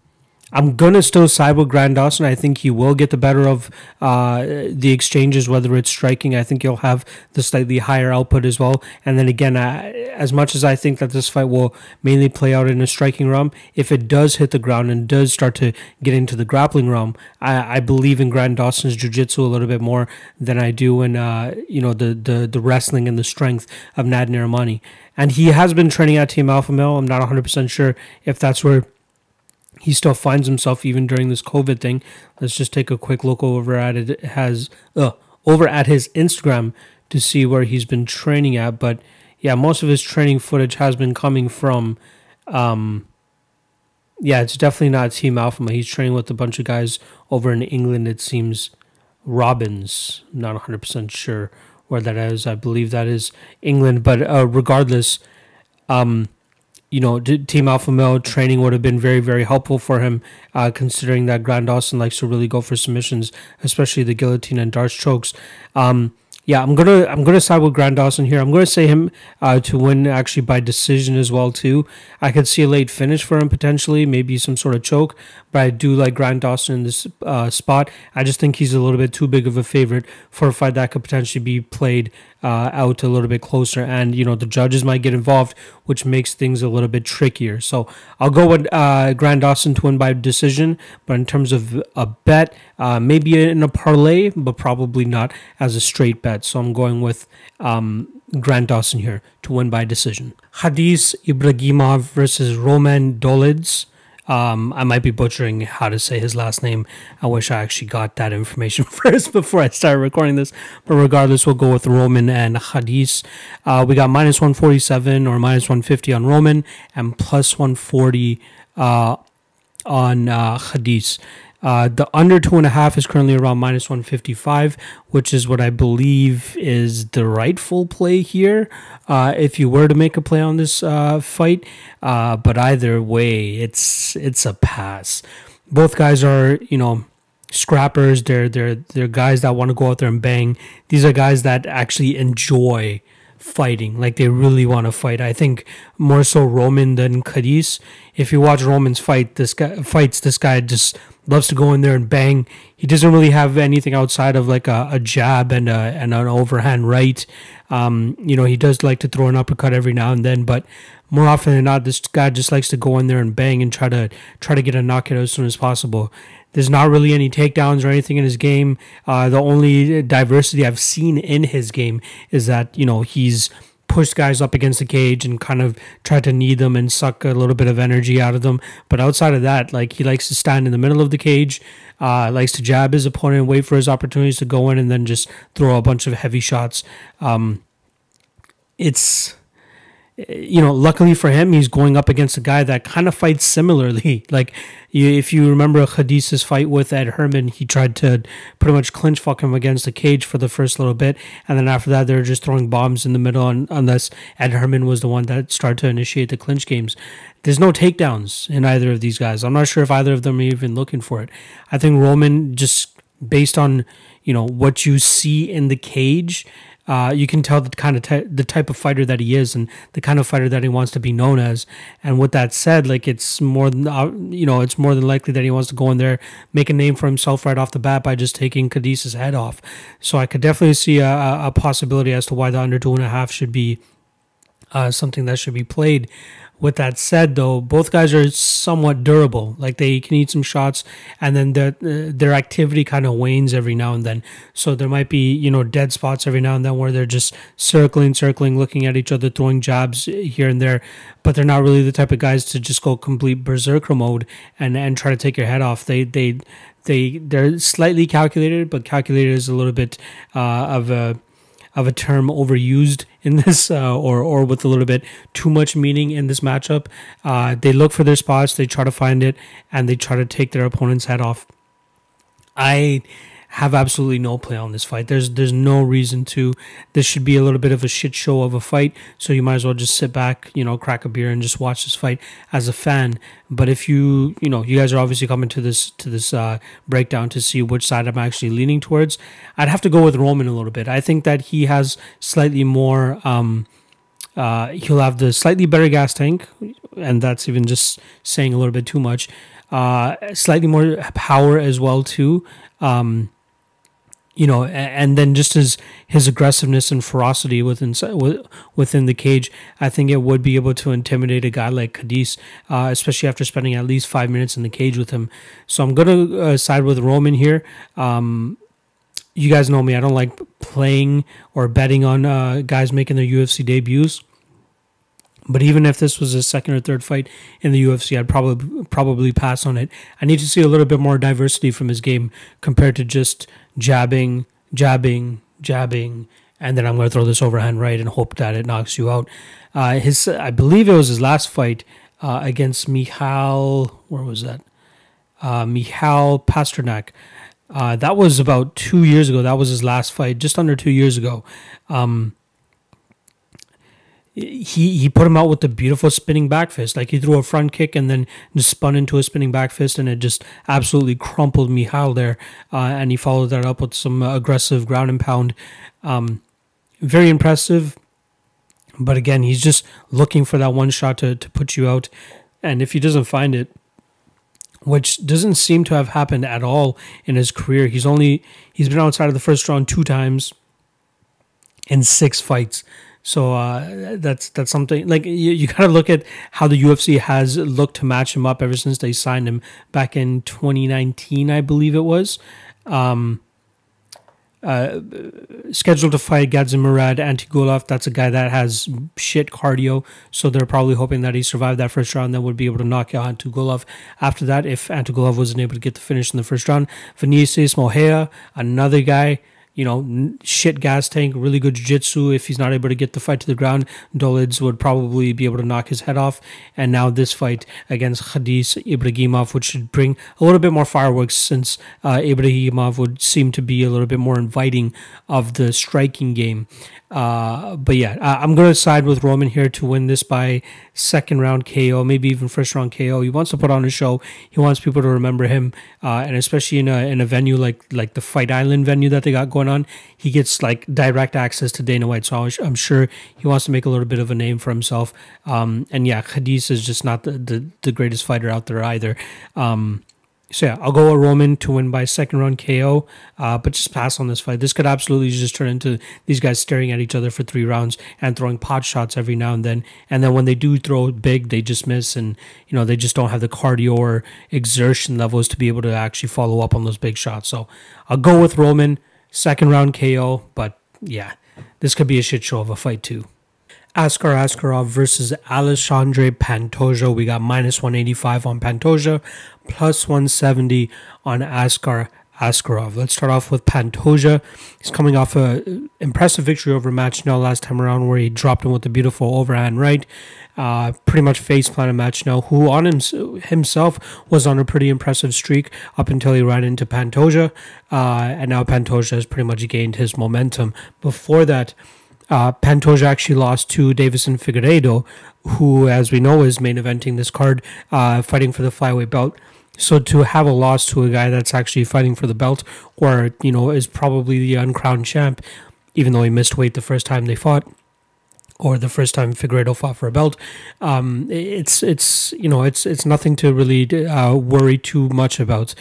I'm gonna still side with Grant Dawson. I think he will get the better of uh, the exchanges, whether it's striking. I think he'll have the slightly higher output as well. And then again, uh, as much as I think that this fight will mainly play out in a striking realm, if it does hit the ground and does start to get into the grappling realm, I, I believe in Grant Dawson's jiu-jitsu a little bit more than I do in uh, you know the, the the wrestling and the strength of Nad Narimani. And he has been training at Team Alpha Male. I'm not 100 percent sure if that's where he still finds himself even during this COVID thing. Let's just take a quick look over at it. has uh, over at his Instagram to see where he's been training at. But yeah, most of his training footage has been coming from. Um, yeah, it's definitely not Team Alpha. He's training with a bunch of guys over in England. It seems Robbins. I'm not 100 percent sure where that is. I believe that is England. But uh, regardless, um, you know, Team Alpha Male training would have been very, very helpful for him, uh, considering that Grant Dawson likes to really go for submissions, especially the guillotine and D'Arce chokes. Um, yeah, I'm gonna I'm gonna side with Grant Dawson here. I'm gonna say him uh, to win actually by decision as well too. I could see a late finish for him potentially, maybe some sort of choke. But I do like Grant Dawson in this uh, spot. I just think he's a little bit too big of a favorite for a fight that could potentially be played uh, out a little bit closer, and you know the judges might get involved, which makes things a little bit trickier. So I'll go with uh, Grant Dawson to win by decision. But in terms of a bet, uh, maybe in a parlay, but probably not as a straight bet. So I'm going with um, Grant Dawson here to win by decision. Khadis Ibragimov versus Roman Dolidze. Um, I might be butchering how to say his last name. I wish I actually got that information first before I started recording this. But regardless, we'll go with Roman and Khadis. Uh, we got minus 147 or minus 150 on Roman and plus 140 uh, on uh, Khadis. Uh, the under two and a half is currently around minus 155, which is what I believe is the rightful play here. Uh, if you were to make a play on this uh, fight, uh, but either way, it's it's a pass. Both guys are, you know, scrappers. They're they're they're guys that want to go out there and bang. These are guys that actually enjoy fighting. Like they really want to fight. I think more so Roman than Khadis. If you watch Roman's fight, this guy fights. This guy just loves to go in there and bang. He doesn't really have anything outside of like a, a jab and a, and an overhand right. Um, you know, he does like to throw an uppercut every now and then, but more often than not, this guy just likes to go in there and bang and try to try to get a knockout as soon as possible. There's not really any takedowns or anything in his game. Uh, the only diversity I've seen in his game is that you know he's pushed guys up against the cage and kind of tried to knee them and suck a little bit of energy out of them. But outside of that, like he likes to stand in the middle of the cage, uh, likes to jab his opponent, wait for his opportunities to go in, and then just throw a bunch of heavy shots. Um, it's you know, luckily for him, he's going up against a guy that kind of fights similarly. Like, if you remember Khadis's fight with Ed Herman, he tried to pretty much clinch fuck him against the cage for the first little bit, and then after that, they were just throwing bombs in the middle. unless Ed Herman was the one that started to initiate the clinch games, there's no takedowns in either of these guys. I'm not sure if either of them are even looking for it. I think Roman just based on you know what you see in the cage uh, you can tell the kind of ty- the type of fighter that he is and the kind of fighter that he wants to be known as. And with that said, like it's more than uh, you know, it's more than likely that he wants to go in there, make a name for himself right off the bat by just taking Khadis's head off. So I could definitely see a, a possibility as to why the under two and a half should be uh, something that should be played. With that said, though, both guys are somewhat durable. Like they can eat some shots, and then their their activity kind of wanes every now and then. So there might be you know dead spots every now and then where they're just circling, circling, looking at each other, throwing jabs here and there. But they're not really the type of guys to just go complete berserker mode and and try to take your head off. They they they they're slightly calculated, but calculated is a little bit uh, of a of a term overused in this, uh, or or with a little bit too much meaning in this matchup. Uh, they look for their spots, they try to find it, and they try to take their opponent's head off. I have absolutely no play on this fight. There's there's no reason to. This should be a little bit of a shit show of a fight, so you might as well just sit back, you know, crack a beer and just watch this fight as a fan. But if you you know you guys are obviously coming to this to this uh, breakdown to see which side I'm actually leaning towards, I'd have to go with Roman a little bit. I think that he has slightly more. Um, uh, he'll have the slightly better gas tank, and that's even just saying a little bit too much. Uh, slightly more power as well too. Um, you know, and then just his his aggressiveness and ferocity within within the cage, I think it would be able to intimidate a guy like Khadis, uh, especially after spending at least five minutes in the cage with him. So I'm gonna uh, side with Roman here. Um, you guys know me; I don't like playing or betting on uh, guys making their UFC debuts. But even if this was his second or third fight in the UFC, I'd probably probably pass on it. I need to see a little bit more diversity from his game compared to just jabbing, jabbing, jabbing, and then I'm going to throw this overhand right and hope that it knocks you out. Uh, his, I believe it was his last fight uh, against Michal. Where was that? Uh, Michal Pasternak. Uh, that was about two years ago. That was his last fight, just under two years ago. Um, he he put him out with a beautiful spinning back fist. Like he threw a front kick and then just spun into a spinning back fist, and it just absolutely crumpled Michal there. Uh, and he followed that up with some aggressive ground and pound. Um, very impressive. But again, he's just looking for that one shot to, to put you out. And if he doesn't find it, which doesn't seem to have happened at all in his career, he's only he's been outside of the first round two times in six fights. So uh, that's that's something like you, you got to look at how the UFC has looked to match him up ever since they signed him back in 2019, I believe it was. Um, uh, scheduled to fight Gadzhimurad Antigulov. That's a guy that has shit cardio, so they're probably hoping that he survived that first round, then would be able to knock out Antigulov after that if Antigulov wasn't able to get the finish in the first round. Vinicius Moreira, another guy you know, shit gas tank, really good jiu-jitsu. If he's not able to get the fight to the ground, Dolids would probably be able to knock his head off. And now this fight against Khadis Ibragimov, which should bring a little bit more fireworks since uh, Ibragimov would seem to be a little bit more inviting of the striking game. Uh, but yeah, I'm going to side with Roman here to win this by second round KO, maybe even first round KO. He wants to put on a show. He wants people to remember him, uh, and especially in a in a venue like like the Fight Island venue that they got going on, he gets like direct access to Dana White. So I'm sure he wants to make a little bit of a name for himself. Um, and yeah, Khadis is just not the, the, the greatest fighter out there either. Um, so yeah, I'll go with Roman to win by second round KO, uh, but just pass on this fight. This could absolutely just turn into these guys staring at each other for three rounds and throwing pot shots every now and then. And then when they do throw big, they just miss, and you know they just don't have the cardio or exertion levels to be able to actually follow up on those big shots. So I'll go with Roman second round KO, but yeah, this could be a shit show of a fight too. Askar Askarov versus Alexandre Pantoja. We got minus 185 on Pantoja, plus 170 on Askar Askarov. Let's start off with Pantoja. He's coming off a impressive victory over Matt Schnell last time around, where he dropped him with a beautiful overhand right. Uh, pretty much face planted Matt Schnell, who on him, himself was on a pretty impressive streak up until he ran into Pantoja, uh, and now Pantoja has pretty much gained his momentum. Before that, uh, Pantoja actually lost to Deiveson Figueiredo, who, as we know, is main eventing this card, uh, fighting for the flyweight belt. So to have a loss to a guy that's actually fighting for the belt, or you know, is probably the uncrowned champ, even though he missed weight the first time they fought, or the first time Figueiredo fought for a belt. Um, it's it's you know it's it's nothing to really uh, worry too much about.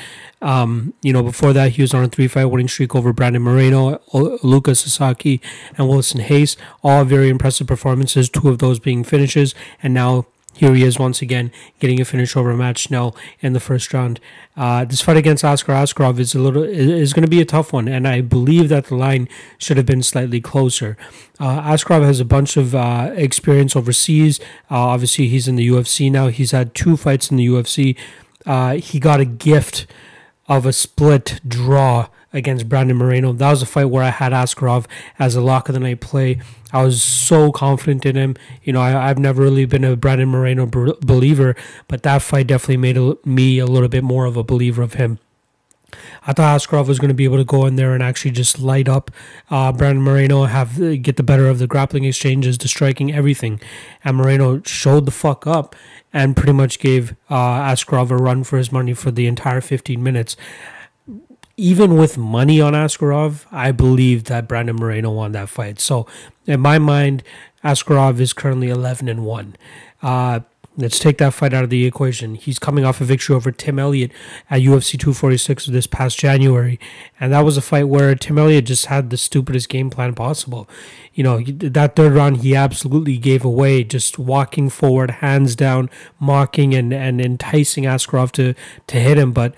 Um, you know, before that he was on a three fight winning streak over Brandon Moreno, Ulka Sasaki, and Wilson Reis. All very impressive performances. Two of those being finishes, and now here he is once again getting a finish over Matt Schnell in the first round. Uh, this fight against Askar Askarov is a little is going to be a tough one, and I believe that the line should have been slightly closer. Uh, Askarov has a bunch of uh, experience overseas. Uh, obviously, he's in the UFC now. He's had two fights in the UFC. Uh, he got a gift of a split draw against Brandon Moreno. That was a fight where I had Askarov as a lock of the night play. I was so confident in him. You know, I, have never really been a Brandon Moreno b- believer, but that fight definitely made a, me a little bit more of a believer of him. I thought Askarov was going to be able to go in there and actually just light up uh, Brandon Moreno, have get the better of the grappling exchanges, the striking, everything. And Moreno showed the fuck up and pretty much gave uh, Askarov a run for his money for the entire 15 minutes even with money on Askarov, I believe that Brandon Moreno won that fight. So, in my mind, Askarov is currently 11 and 1. Uh, let's take that fight out of the equation. He's coming off a victory over Tim Elliott at UFC 246 this past January. And that was a fight where Tim Elliott just had the stupidest game plan possible. You know, that third round, he absolutely gave away, just walking forward, hands down, mocking and, and enticing Askarov to, to hit him. But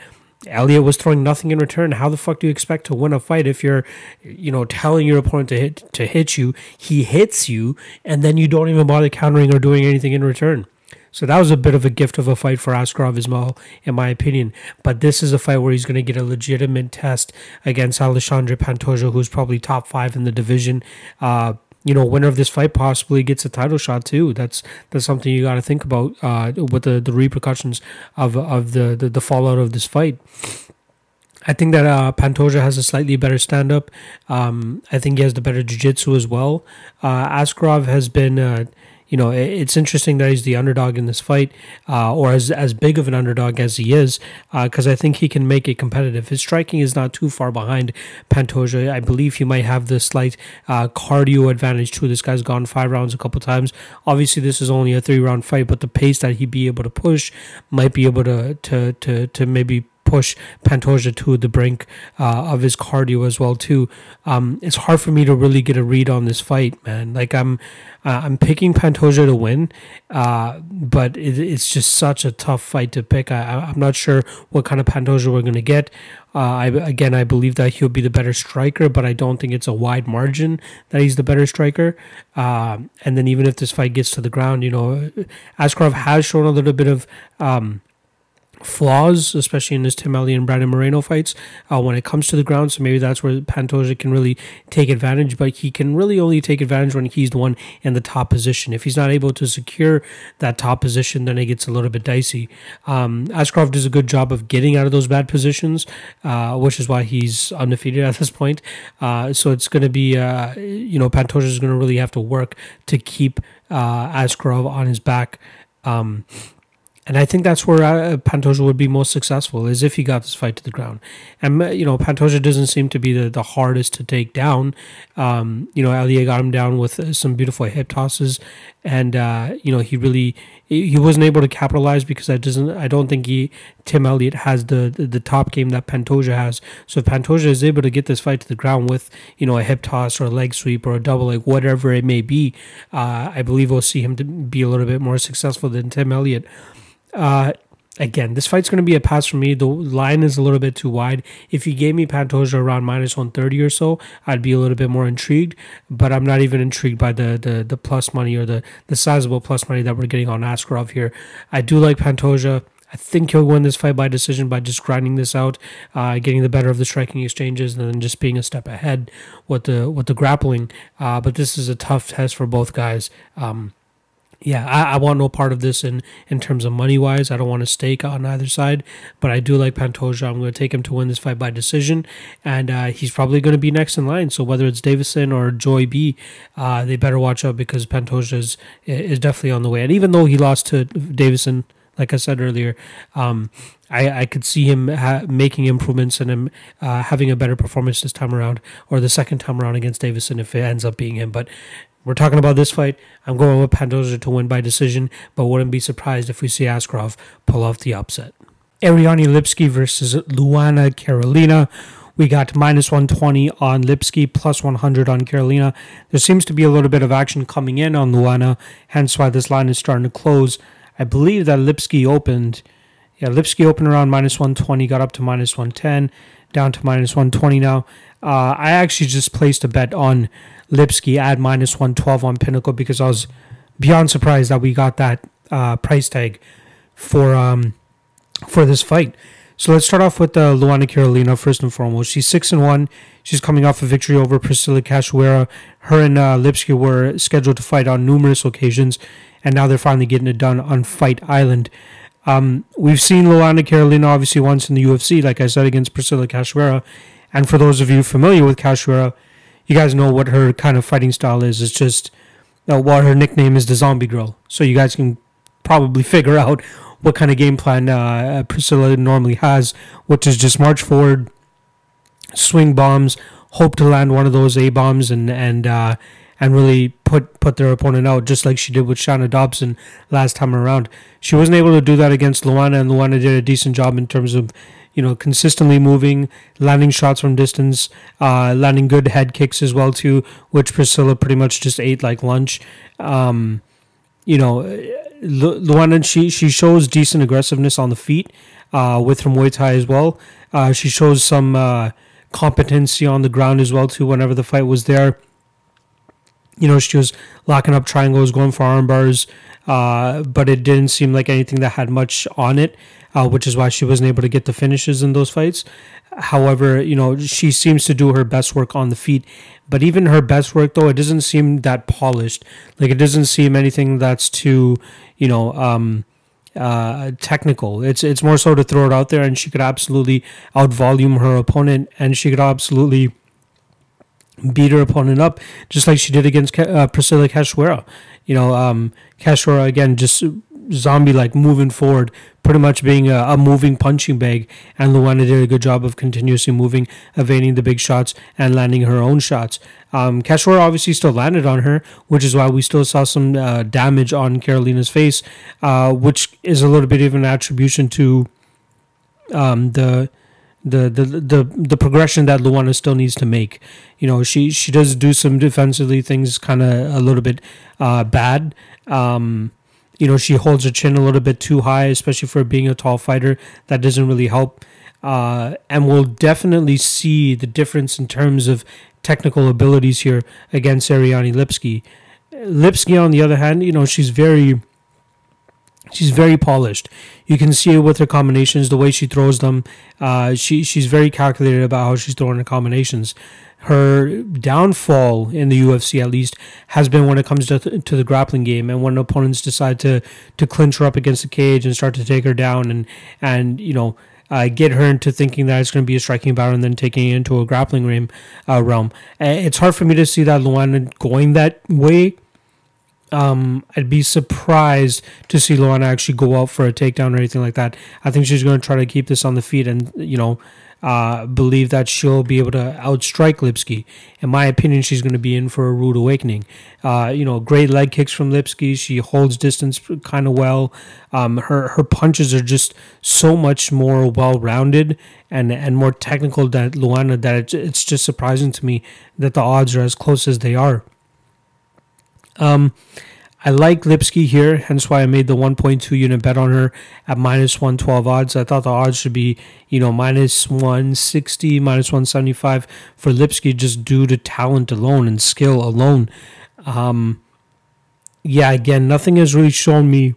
Elliott was throwing nothing in return. How the fuck do you expect to win a fight if you're, you know, telling your opponent to hit to hit you, he hits you, and then you don't even bother countering or doing anything in return? So that was a bit of a gift of a fight for Askarov Ismail, in my opinion. But this is a fight where he's going to get a legitimate test against Alexandre Pantoja, who's probably top five in the division. Uh, you know, winner of this fight possibly gets a title shot too. That's that's something you got to think about uh, with the, the repercussions of of the, the, the fallout of this fight. I think that uh, Pantoja has a slightly better stand up. Um, I think he has the better jiu jitsu as well. Uh, Askarov has been uh, you know, it's interesting that he's the underdog in this fight, uh, or as as big of an underdog as he is, because uh, I think he can make it competitive. His striking is not too far behind Pantoja. I believe he might have the slight uh, cardio advantage too. This guy's gone five rounds a couple times. Obviously, this is only a three round fight, but the pace that he'd be able to push might be able to to to to maybe push Pantoja to the brink uh, of his cardio as well too. Um, it's hard for me to really get a read on this fight, man. Like I'm, uh, I'm picking Pantoja to win, uh, but it, it's just such a tough fight to pick. I, am not sure what kind of Pantoja we're gonna get. Uh, I again, I believe that he'll be the better striker, but I don't think it's a wide margin that he's the better striker. Um, and then even if this fight gets to the ground, you know, Askarov has shown a little bit of. Um, flaws, especially in his Tim Elliott and Brandon Moreno fights, uh, when it comes to the ground. So maybe that's where Pantoja can really take advantage, but he can really only take advantage when he's the one in the top position. If he's not able to secure that top position, then it gets a little bit dicey. Um, Askarov does a good job of getting out of those bad positions, uh, which is why he's undefeated at this point. Uh, so it's going to be, uh, you know, Pantoja is going to really have to work to keep uh, Askarov on his back. Um, and I think that's where uh, Pantoja would be most successful, is if he got this fight to the ground. And, uh, you know, Pantoja doesn't seem to be the, the hardest to take down. Um, you know, Elliott got him down with uh, some beautiful hip tosses. And, uh, you know, he really, he wasn't able to capitalize because I doesn't, I don't think he, Tim Elliott has the, the, the top game that Pantoja has. So if Pantoja is able to get this fight to the ground with, you know, a hip toss or a leg sweep or a double leg, whatever it may be, uh, I believe we'll see him to be a little bit more successful than Tim Elliott. Uh, again, this fight's going to be a pass for me. The line is a little bit too wide. If you gave me Pantoja around minus 130 or so, I'd be a little bit more intrigued. But I'm not even intrigued by the the, the plus money or the, the sizable plus money that we're getting on Askarov here. I do like Pantoja. I think he'll win this fight by decision by just grinding this out, uh, getting the better of the striking exchanges, and then just being a step ahead with the with the grappling. Uh, but this is a tough test for both guys. Um, yeah, I, I, want no part of this in, in terms of money wise. I don't want a stake on either side, but I do like Pantoja. I'm going to take him to win this fight by decision, and uh, he's probably going to be next in line. So whether it's Deiveson or Joe B, uh, they better watch out because Pantoja is, is definitely on the way. And even though he lost to Deiveson, like I said earlier, um, I, I could see him ha- making improvements and him uh, having a better performance this time around, or the second time around against Deiveson if it ends up being him. But we're talking about this fight. I'm going with Pantoja to win by decision, but wouldn't be surprised if we see Askarov pull off the upset. Ariane Lipski versus Luana Carolina. We got minus 120 on Lipski, plus 100 on Carolina. There seems to be a little bit of action coming in on Luana, hence why this line is starting to close. I believe that Lipski opened, yeah, Lipski opened around minus 120, got up to minus 110, down to minus 120 now. Uh, I actually just placed a bet on Lipski at minus 112 on Pinnacle because I was beyond surprised that we got that uh, price tag for um, for this fight. So let's start off with uh, Luana Carolina first and foremost. She's six and one. She's coming off a victory over Priscilla Cachoeira. Her and uh, Lipski were scheduled to fight on numerous occasions, and now they're finally getting it done on Fight Island. Um, we've seen Luana Carolina obviously once in the UFC, like I said, against Priscilla Cachoeira. And for those of you familiar with Cachoeira, you guys know what her kind of fighting style is. It's just uh, what her nickname is the Zombie Girl. So you guys can probably figure out what kind of game plan uh, Priscilla normally has, which is just march forward, swing bombs, hope to land one of those A bombs, and and uh, and really put put their opponent out, just like she did with Shana Dobson last time around. She wasn't able to do that against Luana, and Luana did a decent job in terms of you know consistently moving, landing shots from distance, uh, landing good head kicks as well too, which Priscilla pretty much just ate like lunch. Um, you know Luana, she she shows decent aggressiveness on the feet uh, with her Muay Thai as well. Uh, she shows some uh, competency on the ground as well too. Whenever the fight was there, you know she was locking up triangles, going for arm bars, uh, but it didn't seem like anything that had much on it, uh, which is why she wasn't able to get the finishes in those fights. However, you know, she seems to do her best work on the feet. But even her best work, though, it doesn't seem that polished. Like, it doesn't seem anything that's too, you know, um, uh, technical. It's it's more so to throw it out there, and she could absolutely outvolume her opponent, and she could absolutely beat her opponent up, just like she did against uh, Priscilla Cachoeira. You know, um, Cachoeira again just zombie like moving forward, pretty much being a, a, moving punching bag. And Luana did a good job of continuously moving, evading the big shots, and landing her own shots. Um, obviously still landed on her, which is why we still saw some uh, damage on Carolina's face, uh, which is a little bit of an attribution to um, the. The, the the the progression that Luana still needs to make, you know, she she does do some defensively things kind of a little bit uh, bad, um, you know, she holds her chin a little bit too high, especially for being a tall fighter. That doesn't really help. Uh, and we'll definitely see the difference in terms of technical abilities here against Ariane Lipski. Lipski, on the other hand, you know, she's very she's very polished. You can see it with her combinations, the way she throws them. Uh, she she's very calculated about how she's throwing her combinations her downfall in the UFC at least has been when it comes to, to the grappling game and when opponents decide to to clinch her up against the cage and start to take her down and and you know uh, get her into thinking that it's going to be a striking battle and then taking it into a grappling realm. Uh, realm. It's hard for me to see that Luana going that way. Um, I'd be surprised to see Luana actually go out for a takedown or anything like that. I think she's going to try to keep this on the feet and you know uh, believe that she'll be able to outstrike Lipski. In my opinion, she's going to be in for a rude awakening. Uh, you know, great leg kicks from Lipski. She holds distance kind of well. Um, her her punches are just so much more well rounded and and more technical than Luana that it's, it's just surprising to me that the odds are as close as they are. Um, I like Lipski here, hence why I made the 1.2 unit bet on her at minus 112 odds. I thought the odds should be, you know, minus 160, minus 175 for Lipski just due to talent alone and skill alone. Um, yeah, again, nothing has really shown me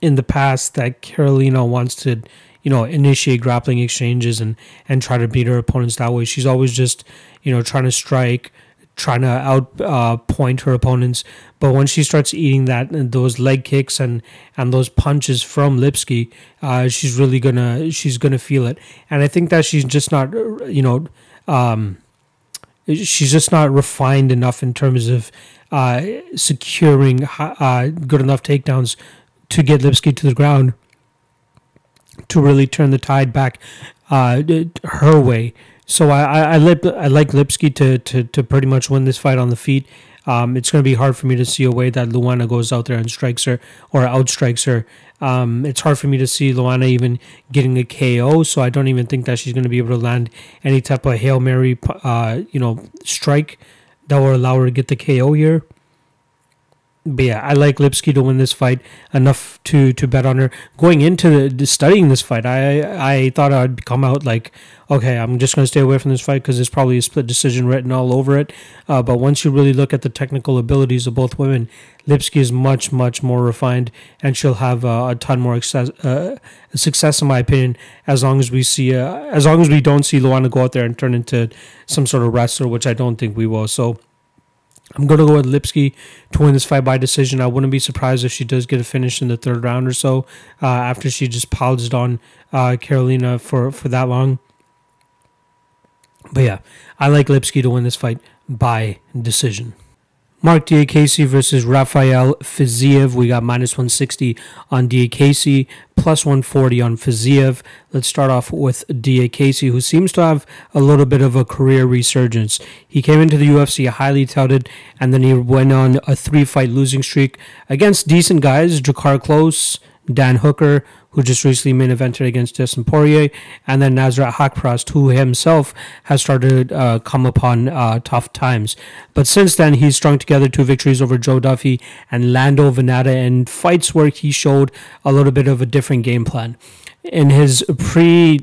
in the past that Carolina wants to, you know, initiate grappling exchanges and, and try to beat her opponents that way. She's always just, you know, trying to strike – trying to out uh, point her opponents. But when she starts eating that those leg kicks and and those punches from Lipski, uh, she's really gonna she's gonna feel it. And I think that she's just not you know um, she's just not refined enough in terms of uh, securing uh, good enough takedowns to get Lipski to the ground to really turn the tide back uh, her way So I I, I, lip, I like Lipski to, to to pretty much win this fight on the feet. Um, it's going to be hard for me to see a way that Luana goes out there and strikes her or outstrikes her. Um, it's hard for me to see Luana even getting a KO, so I don't even think that she's going to be able to land any type of hail mary, uh, you know, strike that will allow her to get the KO here. But yeah, I like Lipski to win this fight enough to to bet on her. Going into the, studying this fight, I I thought I'd come out like, okay, I'm just gonna stay away from this fight because there's probably a split decision written all over it. Uh, but once you really look at the technical abilities of both women, Lipski is much much more refined, and she'll have uh, a ton more success, uh, success in my opinion. As long as we see, uh, as long as we don't see Luana go out there and turn into some sort of wrestler, which I don't think we will. So. I'm going to go with Lipski to win this fight by decision. I wouldn't be surprised if she does get a finish in the third round or so uh, after she just pounced on uh, Carolina for, for that long. But yeah, I like Lipski to win this fight by decision. Marc Diakiese versus Rafael Fiziev. We got minus 160 on Diakiese, plus 140 on Fiziev. Let's start off with Diakiese, who seems to have a little bit of a career resurgence. He came into the UFC highly touted, and then he went on a three fight losing streak against decent guys Drakkar Klose, Dan Hooker, who just recently main evented against Dustin Poirier, and then Nasrat Haqparast, who himself has started uh, come upon uh, tough times. But since then, he's strung together two victories over Joe Duffy and Lando Vannata in fights where he showed a little bit of a different game plan in his pre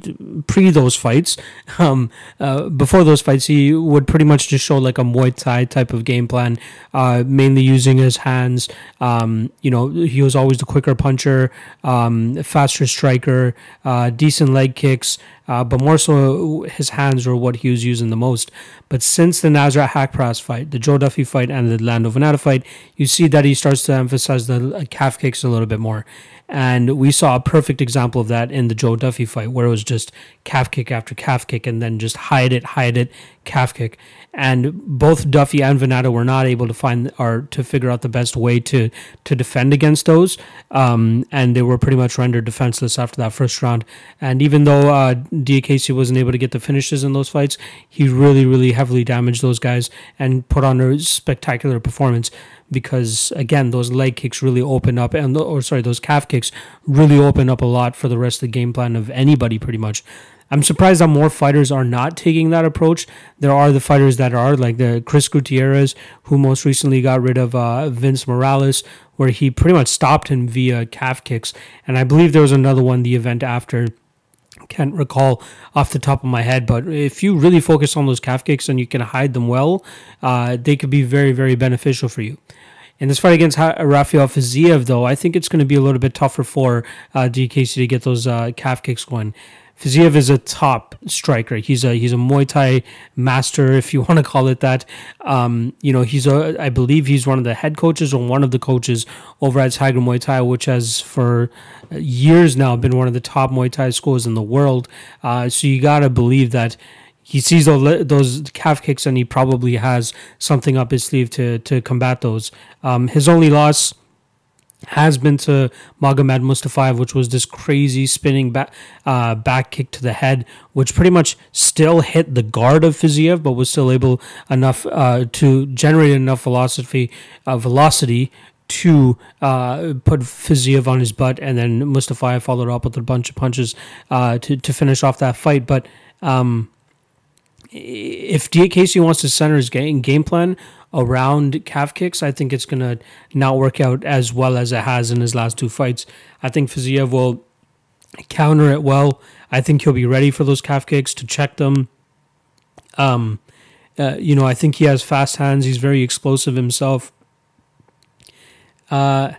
pre those fights, um, uh, before those fights, he would pretty much just show like a Muay Thai type of game plan, uh, mainly using his hands. Um, you know, he was always the quicker puncher, um, faster striker, uh, decent leg kicks, uh, but more so his hands were what he was using the most. But since the Nasrat Haqparast fight, the Joe Duffy fight, and the Lando Vannata fight, you see that he starts to emphasize the calf kicks a little bit more. And we saw a perfect example of that in the Joe Duffy fight, where it was just calf kick after calf kick and then just hide it, hide it, calf kick. And both Duffy and Vannata were not able to find or to figure out the best way to to defend against those. Um, and they were pretty much rendered defenseless after that first round. And even though uh, Diakiese wasn't able to get the finishes in those fights, he really, really heavily damaged those guys and put on a spectacular performance because again those leg kicks really open up and or sorry those calf kicks really open up a lot for the rest of the game plan of anybody pretty much i'm surprised that more fighters are not taking that approach there are the fighters that are like the chris gutierrez who most recently got rid of uh, vince morales where he pretty much stopped him via calf kicks and i believe there was another one the event after can't recall off the top of my head, but if you really focus on those calf kicks and you can hide them well, uh, they could be very, very beneficial for you. In this fight against Rafael Fiziev, though, I think it's going to be a little bit tougher for uh, Diakiese to get those uh, calf kicks going. Fiziev is a top striker. He's a he's a Muay Thai master, if you want to call it that. Um, you know, he's a I believe he's one of the head coaches or one of the coaches over at Tiger Muay Thai, which has for years now been one of the top Muay Thai schools in the world. Uh, so you gotta believe that he sees those, those calf kicks and he probably has something up his sleeve to to combat those. Um, his only loss has been to Magomed Mustafayev, which was this crazy spinning back uh, back kick to the head, which pretty much still hit the guard of Fiziev, but was still able enough uh, to generate enough velocity uh, velocity to uh, put Fiziev on his butt, and then Mustafayev followed up with a bunch of punches uh, to to finish off that fight. But um, if Diakiese wants to center his game, game plan around calf kicks, I think it's to not work out as well as it has in his last two fights. I think Fiziev will counter it well. I think he'll be ready for those calf kicks to check them. Um, uh, you know, I think he has fast hands. He's very explosive himself. Uh,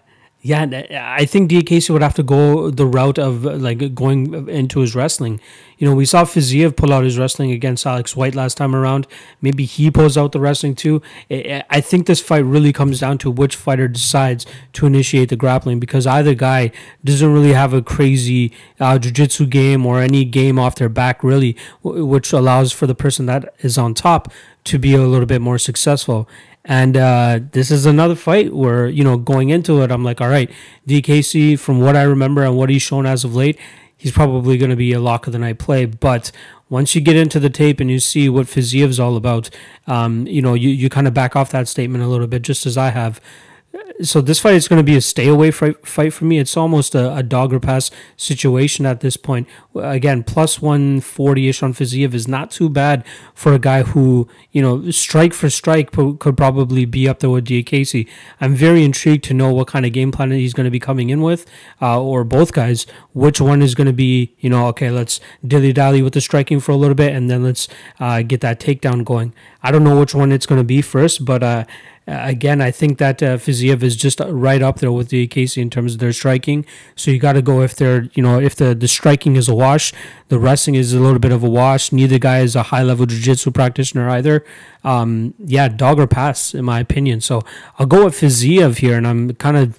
yeah, I think Diakiese would have to go the route of like going into his wrestling. You know, we saw Fiziev pull out his wrestling against Alex White last time around. Maybe he pulls out the wrestling too. I think this fight really comes down to which fighter decides to initiate the grappling because either guy doesn't really have a crazy uh, jiu-jitsu game or any game off their back really, which allows for the person that is on top to be a little bit more successful. And uh, this is another fight where, you know, going into it, I'm like, all right, Diakiese, from what I remember and what he's shown as of late, he's probably going to be a lock of the night play. But once you get into the tape and you see what Fiziev's all about, um, you know, you, you kind of back off that statement a little bit, just as I have so this fight is going to be a stay away fight, for me. It's almost a, a dog or pass situation at this point. Again, plus 140 ish on Fiziev is not too bad for a guy who, you know, strike for strike could probably be up there with Diakiese. I'm very intrigued to know what kind of game plan he's going to be coming in with, uh, or both guys. Which one is going to be, you know, okay, let's dilly dally with the striking for a little bit and then let's uh, get that takedown going. I don't know which one it's going to be first, but uh, again, I think that uh, Fiziev is just right up there with the Diakiese in terms of their striking. So you got to go if they're, you know, if the, the striking is a wash, the wrestling is a little bit of a wash. Neither guy is a high level jiu jitsu practitioner either. Um, yeah, dog or pass, in my opinion. So I'll go with Fiziev here, and I'm kind of.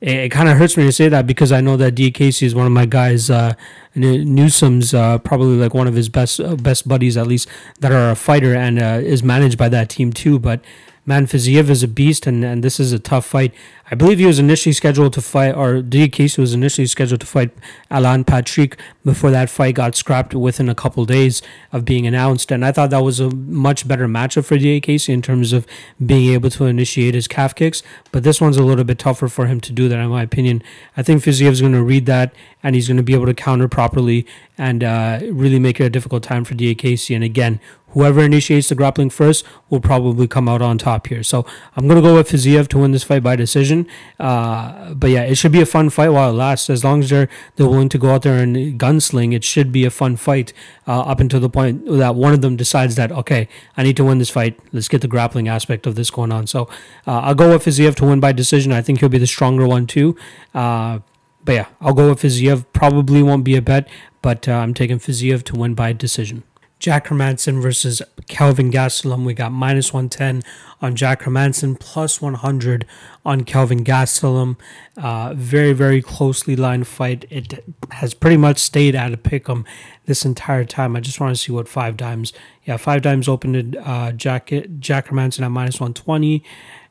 It, kind of hurts me to say that because I know that Diakiese is one of my guys. Uh, Newsom's uh, probably like one of his best uh, best buddies, at least that are a fighter, and uh, is managed by that team too. But man, Fiziev is a beast, and, and this is a tough fight. I believe he was initially scheduled to fight, or Diakiese was initially scheduled to fight Alan Patrick before that fight got scrapped within a couple days of being announced. And I thought that was a much better matchup for Diakiese in terms of being able to initiate his calf kicks. But this one's a little bit tougher for him to do that, in my opinion. I think Fiziev's going to read that, and he's going to be able to counter properly and uh, really make it a difficult time for Diakiese. And again, whoever initiates the grappling first will probably come out on top here. So I'm going to go with Fiziev to win this fight by decision. Uh, but yeah, it should be a fun fight while it lasts. As long as they're, they're willing to go out there and gunsling, it should be a fun fight uh, up until the point that one of them decides that, okay, I need to win this fight. Let's get the grappling aspect of this going on. So uh, I'll go with Fiziev to win by decision. I think he'll be the stronger one too. Uh, but yeah, I'll go with Fiziev. Probably won't be a bet, but uh, I'm taking Fiziev to win by decision. Jack Hermansson versus Kelvin Gastelum. We got minus 110 on Jack Hermansson, plus 100 on Kelvin Gastelum. Uh, very, very closely lined fight. It has pretty much stayed at a pick 'em this entire time. I just want to see what five dimes. Yeah, five dimes opened uh, Jack, Jack Hermansson at minus 120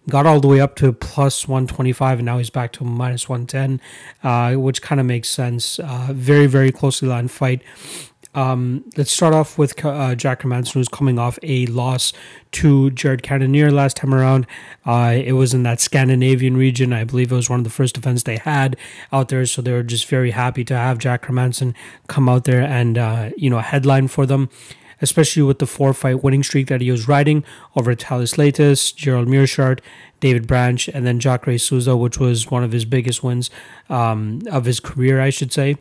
got all the way up to plus 125 and now he's back to minus 110 uh, which kind of makes sense uh, very very closely lined fight um, let's start off with uh, Jack Hermansson, who's coming off a loss to Jared Cannonier last time around. Uh, it was in that Scandinavian region. I believe it was one of the first events they had out there. So they were just very happy to have Jack Hermansson come out there and, uh, you know, headline for them especially with the four fight winning streak that he was riding over Thales Leites, Gerald Meerschaert, David Branch, and then Jacare Souza, which was one of his biggest wins um, of his career, I should say.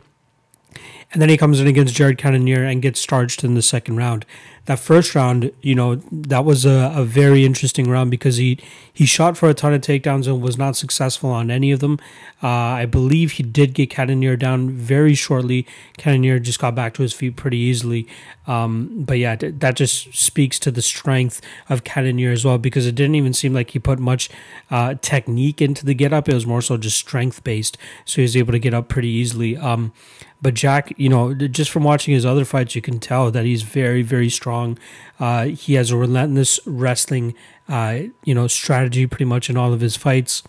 And then he comes in against Jared Cannonier and gets starched in the second round that first round, you know, that was a, a very interesting round because he he shot for a ton of takedowns and was not successful on any of them. Uh, I believe he did get Cannonier down very shortly. Cannonier just got back to his feet pretty easily. Um, but yeah, that just speaks to the strength of Cannonier as well because it didn't even seem like he put much uh, technique into the get up. It was more so just strength based. So he was able to get up pretty easily. Um, but Jack, you know, just from watching his other fights, you can tell that he's very, very strong. Uh, he has a relentless wrestling, uh, you know, strategy pretty much in all of his fights.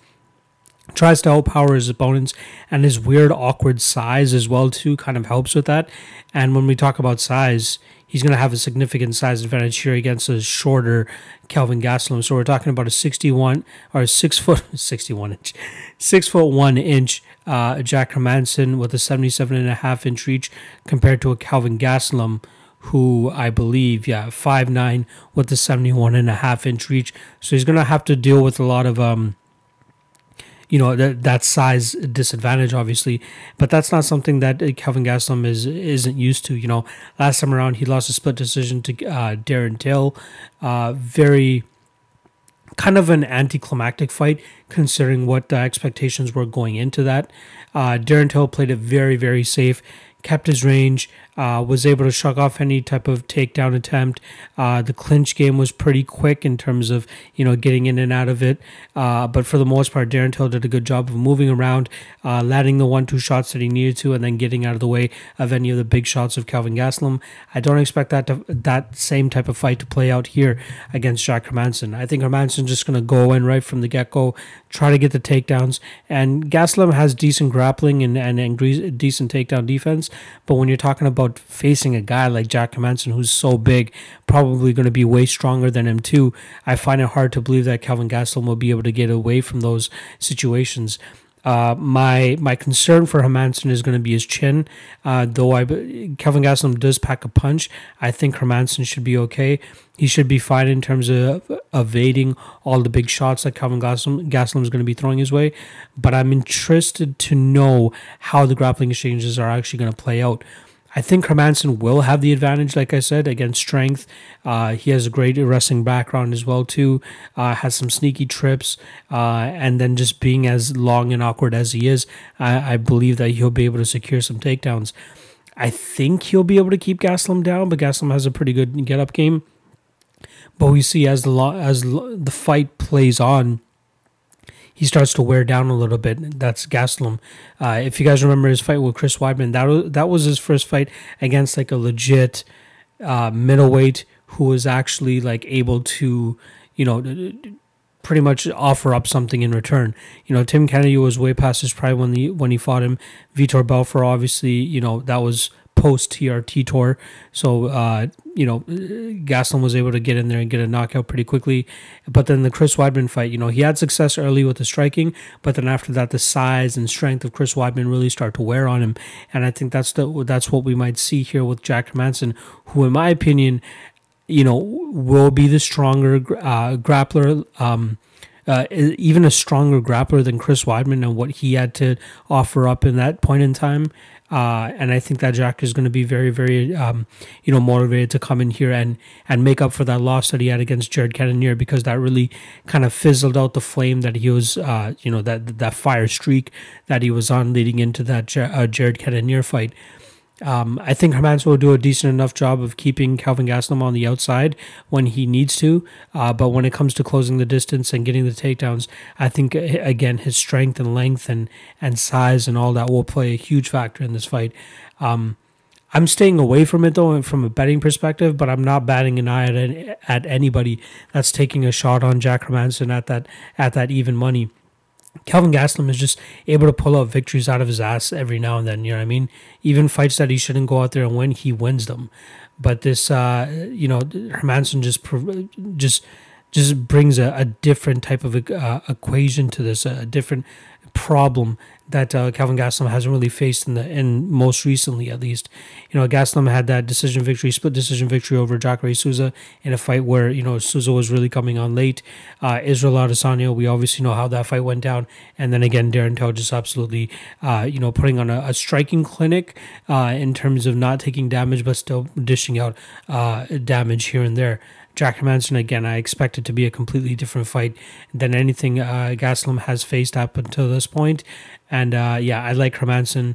Tries to outpower his opponents, and his weird, awkward size as well too kind of helps with that. And when we talk about size, he's going to have a significant size advantage here against a shorter Kelvin Gastelum. So we're talking about a 61 or a six foot 61 inch, six foot one inch uh, Jack Hermansson with a 77 and a half inch reach compared to a Kelvin Gastelum who I believe, yeah, five nine with the 71 and a half inch reach. So he's going to have to deal with a lot of um, you know that that size disadvantage, obviously. But that's not something that Calvin Kelvin Gastelum is isn't used to. You know, last time around he lost a split decision to uh, Darren Till. Uh, very kind of an anticlimactic fight considering what the expectations were going into that. Uh, Darren Till played it very very safe, kept his range, uh, was able to shrug off any type of takedown attempt. Uh, the clinch game was pretty quick in terms of you know getting in and out of it, uh, but for the most part, Darren Till did a good job of moving around, uh, landing the one-two shots that he needed to, and then getting out of the way of any of the big shots of Calvin Gastelum. I don't expect that to, that same type of fight to play out here against Jack Hermansson. I think Hermansson's just going to go in right from the get-go, try to get the takedowns, and Gastelum has decent grappling and, and, and decent takedown defense, but when you're talking about facing a guy like Jack Hermansson, who's so big, probably going to be way stronger than him too, I find it hard to believe that Kelvin Gastelum will be able to get away from those situations. Uh, my my concern for Hermansson is going to be his chin. Uh, though I Kelvin Gastelum does pack a punch, I think Hermansson should be okay. He should be fine in terms of evading all the big shots that Kelvin Gastelum, Gastelum is going to be throwing his way. But I'm interested to know how the grappling exchanges are actually going to play out. I think Hermansson will have the advantage, like I said, against strength. Uh, he has a great wrestling background as well, too. Uh, has some sneaky trips, uh, and then just being as long and awkward as he is, I, I, believe that he'll be able to secure some takedowns. I think he'll be able to keep Gastelum down, but Gastelum has a pretty good get up game. But we see as the as the fight plays on, he starts to wear down a little bit. That's Gastelum. Uh, if you guys remember his fight with Chris Weidman, that was, that was his first fight against like a legit uh, middleweight who was actually like able to, you know, pretty much offer up something in return. You know, Tim Kennedy was way past his prime when he when he fought him. Vitor Belfort, obviously, you know, that was post TRT tour. So, uh, you know, Gastelum was able to get in there and get a knockout pretty quickly. But then the Chris Weidman fight, you know, he had success early with the striking, but then after that, the size and strength of Chris Weidman really start to wear on him. And I think that's the that's what we might see here with Jack Manson, who, in my opinion, you know, will be the stronger uh, grappler. Um, uh, even a stronger grappler than Chris Weidman and what he had to offer up in that point in time. Uh, and I think that Jack is going to be very, very, um, you know, motivated to come in here and and make up for that loss that he had against Jared Cannonier because that really kind of fizzled out the flame that he was, uh, you know, that that fire streak that he was on leading into that uh, Jared Cannonier fight. Um, I think Hermansson will do a decent enough job of keeping Calvin Gastelum on the outside when he needs to. Uh, but when it comes to closing the distance and getting the takedowns, I think, again, his strength and length and, and size and all that will play a huge factor in this fight. Um, I'm staying away from it though, from a betting perspective, but I'm not batting an eye at, at anybody that's taking a shot on Jack Hermansson at that at that even money. Kelvin Gastelum is just able to pull out victories out of his ass every now and then. You know what I mean? Even fights that he shouldn't go out there and win, he wins them. But this, uh, you know, Hermansson just just just brings a, a different type of uh, equation to this, a different problem that uh, Kelvin Gastelum hasn't really faced in the in most recently at least. You know, Gastelum had that decision victory, split decision victory over Jacare Souza in a fight where you know Souza was really coming on late. Uh, Israel Adesanya, we obviously know how that fight went down, and then again Darren Till just absolutely uh, you know putting on a, a striking clinic uh, in terms of not taking damage but still dishing out uh, damage here and there. Jack Hermansson again, I expect it to be a completely different fight than anything uh, Gastelum has faced up until this point. And uh, yeah, I like Hermansson.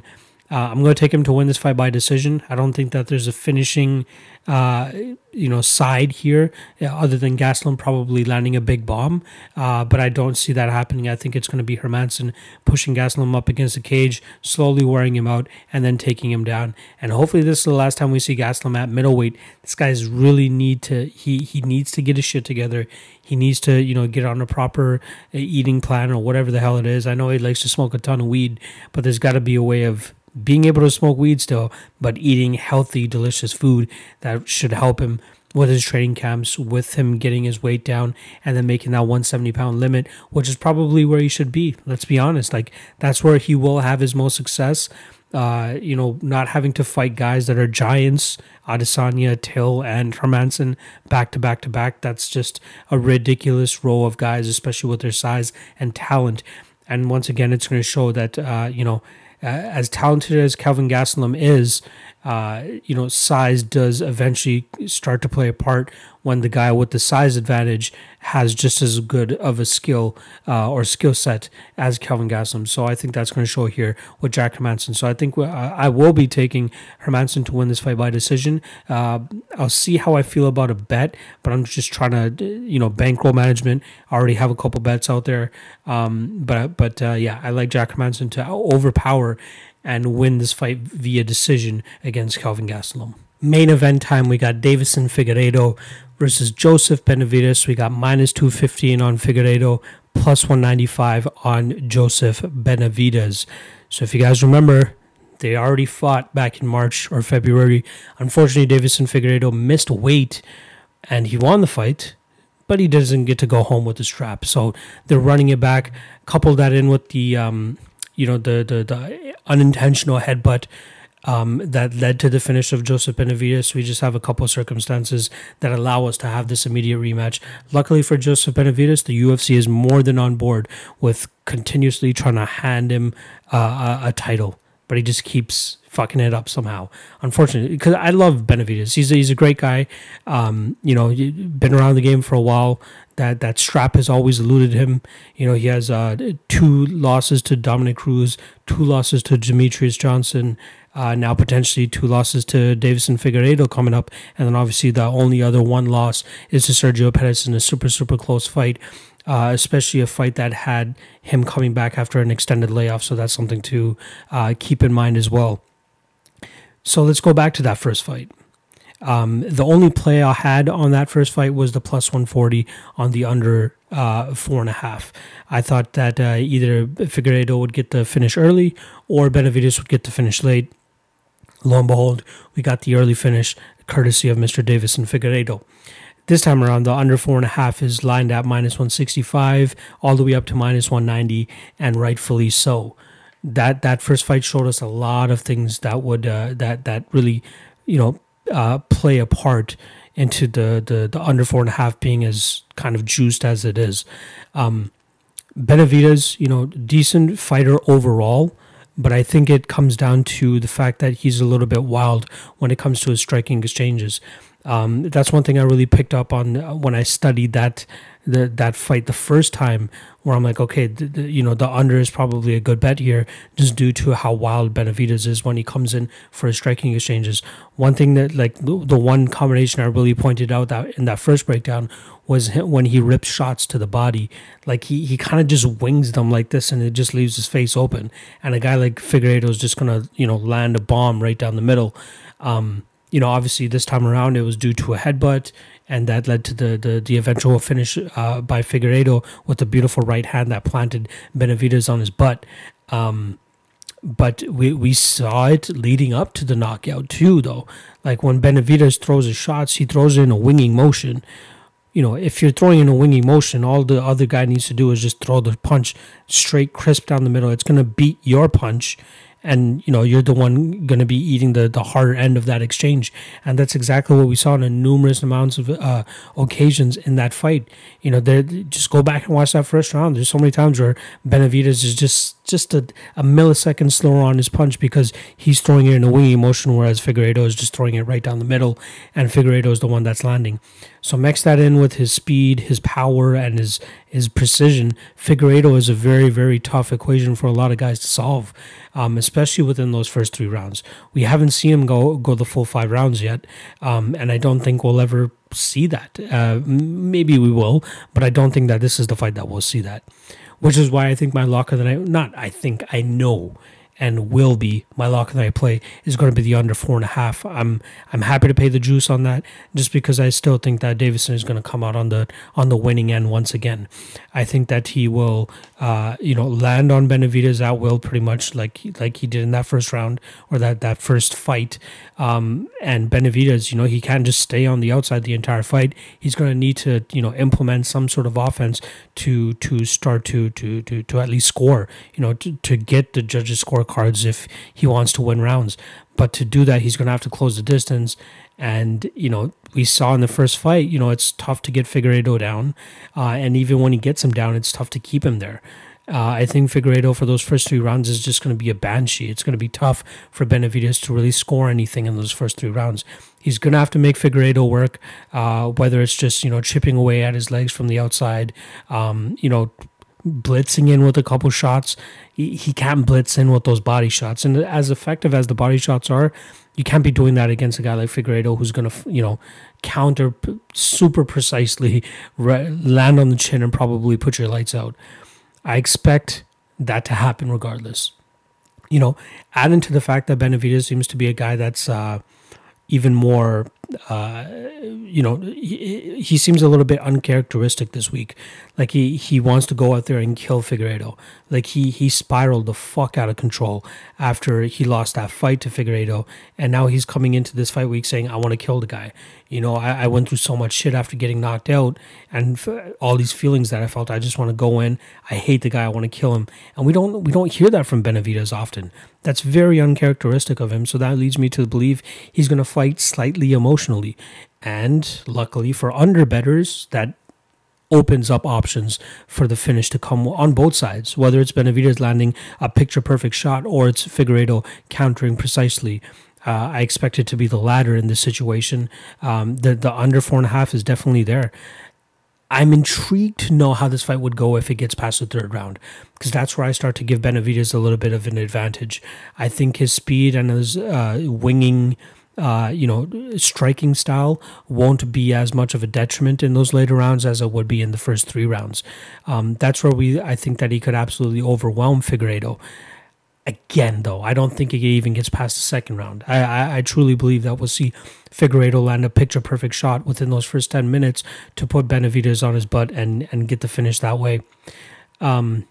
Uh, I'm going to take him to win this fight by decision. I don't think that there's a finishing uh, you know, side here, uh, other than Gastelum probably landing a big bomb. Uh, but I don't see that happening. I think it's going to be Hermansson pushing Gastelum up against the cage, slowly wearing him out, and then taking him down. And hopefully, this is the last time we see Gastelum at middleweight. This guy's really need to he he needs to get his shit together. He needs to you know get on a proper uh, eating plan or whatever the hell it is. I know he likes to smoke a ton of weed, but there's got to be a way of being able to smoke weed still, but eating healthy, delicious food that should help him with his training camps, with him getting his weight down, and then making that 170 pound limit, which is probably where he should be. Let's be honest. Like, that's where he will have his most success. Uh, you know, not having to fight guys that are giants, Adesanya, Till, and Hermansson back to back to back. That's just a ridiculous row of guys, especially with their size and talent. And once again, it's going to show that, uh, you know, Uh, as talented as Calvin Gastelum is, uh, you know, size does eventually start to play a part when the guy with the size advantage has just as good of a skill uh, or skill set as Kelvin Gastelum. So I think that's going to show here with Jack Hermansson. So I think I will be taking Hermansson to win this fight by decision. Uh, I'll see how I feel about a bet, but I'm just trying to, you know, bankroll management. I already have a couple bets out there. Um, but but uh, yeah, I like Jack Hermansson to overpower and win this fight via decision against Calvin Gastelum. Main event time, we got Deiveson Figueiredo versus Joseph Benavidez. We got minus 215 on Figueiredo, plus 195 on Joseph Benavidez. So if you guys remember, they already fought back in March or February. Unfortunately, Deiveson Figueiredo missed weight and he won the fight, but he doesn't get to go home with the strap. So they're running it back. Couple that in with the um, you know the the, the unintentional headbutt um, that led to the finish of Joseph Benavidez. We just have a couple circumstances that allow us to have this immediate rematch. Luckily for Joseph Benavidez, the UFC is more than on board with continuously trying to hand him uh, a, a title, but he just keeps fucking it up somehow. Unfortunately, because I love Benavidez, He's a, he's a great guy. Um, you know, been around the game for a while. That that strap has always eluded him. You know, he has uh, two losses to Dominick Cruz, two losses to Demetrious Johnson. Uh, now potentially two losses to Deiveson Figueiredo coming up, and then obviously the only other one loss is to Sergio Pettis in a super super close fight uh, especially a fight that had him coming back after an extended layoff. So that's something to uh, keep in mind as well. So let's go back to that first fight. Um, the only play I had on that first fight was the plus 140 on the under uh, four and a half. I thought that uh, either Figueiredo would get the finish early or Benavidez would get the finish late. Lo and behold, we got the early finish courtesy of Mr. Deiveson Figueiredo. This time around, the under four and a half is lined at minus 165 all the way up to minus 190, and rightfully so that that first fight showed us a lot of things that would uh, that that really you know uh, play a part into the, the the under four and a half being as kind of juiced as it is. Um, Benavidez, you know, decent fighter overall, but I think it comes down to the fact that he's a little bit wild when it comes to his striking exchanges. Um, that's one thing I really picked up on uh, when I studied that the, that fight the first time, where I'm like, okay, the, the, you know, the under is probably a good bet here, just due to how wild Benavidez is when he comes in for his striking exchanges. One thing that, like, the, one combination I really pointed out that in that first breakdown was when he rips shots to the body. Like he, he kind of just wings them like this, and it just leaves his face open. And a guy like Figueiredo is just gonna, you know, land a bomb right down the middle. Um, you know, obviously this time around it was due to a headbutt, and that led to the the, the eventual finish uh, by Figueiredo with a beautiful right hand that planted Benavidez on his butt. Um, but we, we saw it leading up to the knockout too, though. Like when Benavidez throws his shots, he throws it in a winging motion. You know, if you're throwing in a winging motion, all the other guy needs to do is just throw the punch straight, crisp down the middle. It's gonna beat your punch, and you know you're the one going to be eating the the harder end of that exchange. And that's exactly what we saw in numerous amounts of uh, occasions in that fight. You know there just go back and watch that first round. There's so many times where benavidez is just just a, a millisecond slower on his punch because he's throwing it in a winging motion whereas figueiredo is just throwing it right down the middle and figueiredo is the one that's landing. So mix that in with his speed his power and his his precision figueiredo is a very very tough equation for a lot of guys to solve um, especially within those first three rounds. We haven't seen him go go the full five rounds yet, um, and I don't think we'll ever see that. Uh, maybe we will, but I don't think that this is the fight that we'll see that. Which is why I think my lock of the night, not I think, I know and will be my lock that I play is going to be the under four and a half. I'm I'm happy to pay the juice on that just because I still think that Deiveson is going to come out on the on the winning end once again. I think that he will uh, you know land on Benavidez at will pretty much like like he did in that first round or that that first fight. Um, and Benavidez, you know, he can't just stay on the outside the entire fight. He's going to need to you know implement some sort of offense to to start to to to to at least score. You know, to, to get the judges score cards if he wants to win rounds. But to do that, he's going to have to close the distance. And, you know, we saw in the first fight, you know, it's tough to get Figueiredo down. Uh, and even when he gets him down, it's tough to keep him there. Uh, I think Figueiredo for those first three rounds is just going to be a banshee. It's going to be tough for Benavidez to really score anything in those first three rounds. He's going to have to make Figueiredo work, uh, whether it's just you know chipping away at his legs from the outside, um, you know, blitzing in with a couple shots. He, he can't blitz in with those body shots, and as effective as the body shots are, you can't be doing that against a guy like Figueiredo who's going to you know counter super precisely, land on the chin, and probably put your lights out. I expect that to happen regardless. You know, add into the fact that Benavidez seems to be a guy that's uh, even more uh, you know, he, he, seems a little bit uncharacteristic this week. Like he, he wants to go out there and kill Figueiredo. Like he he spiraled the fuck out of control after he lost that fight to Figueiredo, and now he's coming into this fight week saying, "I want to kill the guy." You know, I, I went through so much shit after getting knocked out, and all these feelings that I felt. I just want to go in. I hate the guy. I want to kill him. And we don't we don't hear that from Benavidez often. That's very uncharacteristic of him. So that leads me to believe he's going to fight slightly emotionally. And luckily for underbetters, that opens up options for the finish to come on both sides, whether it's Benavidez landing a picture perfect shot or it's Figueiredo countering precisely. Uh, I expect it to be the latter in this situation. Um, the the under four and a half is definitely there. I'm intrigued to know how this fight would go if it gets past the third round, because that's where I start to give Benavidez a little bit of an advantage. I think his speed and his uh, winging uh, you know, striking style won't be as much of a detriment in those later rounds as it would be in the first three rounds. Um, that's where we, I think that he could absolutely overwhelm Figueiredo. Again, though, I don't think he even gets past the second round. I, I, I truly believe that we'll see Figueiredo land a picture perfect shot within those first 10 minutes to put Benavidez on his butt and, and get the finish that way. Um,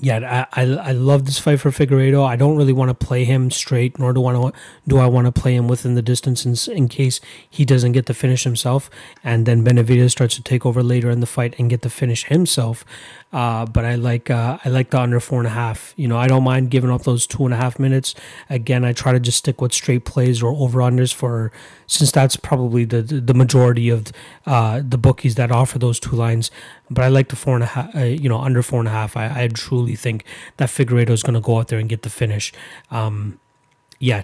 yeah, I, I, I love this fight for Figueiredo. I don't really want to play him straight, nor do want to do I want to play him within the distance in, in case he doesn't get the finish himself, and then Benavidez starts to take over later in the fight and get the finish himself. Uh, but I like uh, I like the under four and a half. You know, I don't mind giving up those two and a half minutes. Again, I try to just stick with straight plays or over unders for since that's probably the the majority of uh, the bookies that offer those two lines. But I like the four and a half. Uh, you know, under four and a half. I, I truly think that Figueiredo is going to go out there and get the finish. Um, yeah,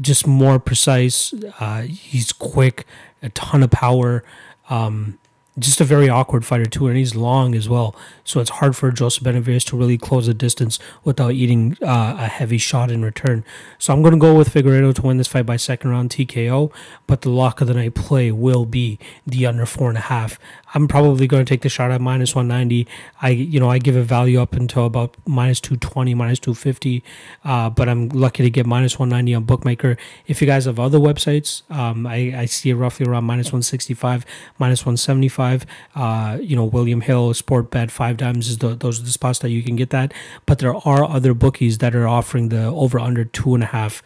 just more precise. Uh, he's quick, a ton of power. Um, just a very awkward fighter too, and he's long as well. So it's hard for Joseph Benavidez to really close the distance without eating uh, a heavy shot in return. So I'm going to go with Figueiredo to win this fight by second round TKO, but the lock of the night play will be the under four and a half. I'm probably going to take the shot at minus 190. I, you know, I give a value up until about minus 220, minus 250, uh, but I'm lucky to get minus 190 on Bookmaker. If you guys have other websites, um, I, I see it roughly around minus 165, minus 175. Uh, you know, William Hill, Sport Bet, Five Dimes is the, those are the spots that you can get that. But there are other bookies that are offering the over under two and a half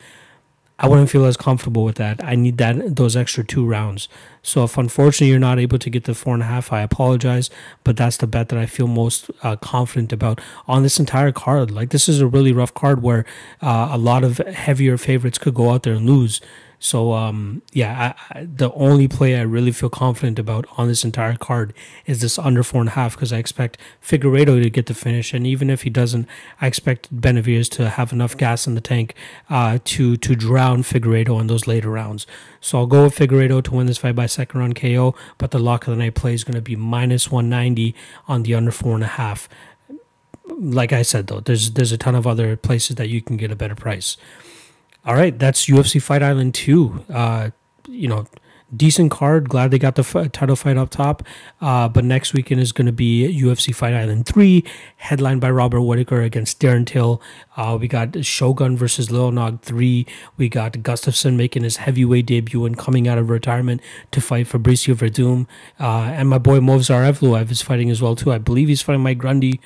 I wouldn't feel as comfortable with that. I need that those extra two rounds. So if unfortunately you're not able to get the four and a half, I apologize. But that's the bet that I feel most uh, confident about on this entire card. Like this is a really rough card where uh, a lot of heavier favorites could go out there and lose. So um, yeah, I, I, the only play I really feel confident about on this entire card is this under four and a half because I expect Figueiredo to get the finish, and even if he doesn't, I expect Benavidez to have enough gas in the tank uh, to to drown Figueiredo in those later rounds. So I'll go with Figueiredo to win this fight by second round KO, but the lock of the night play is going to be minus 190 on the under four and a half. Like I said though, there's there's a ton of other places that you can get a better price. All right, that's UFC Fight Island 2. Uh, you know, decent card. Glad they got the f- title fight up top. Uh, but next weekend is going to be UFC Fight Island 3, headlined by Robert Whitaker against Darren Till. Uh, we got Shogun versus Lil Nog 3. We got Gustafsson making his heavyweight debut and coming out of retirement to fight Fabricio Werdum. Uh, and my boy Movsar Evloev is fighting as well, too. I believe he's fighting Mike Grundy.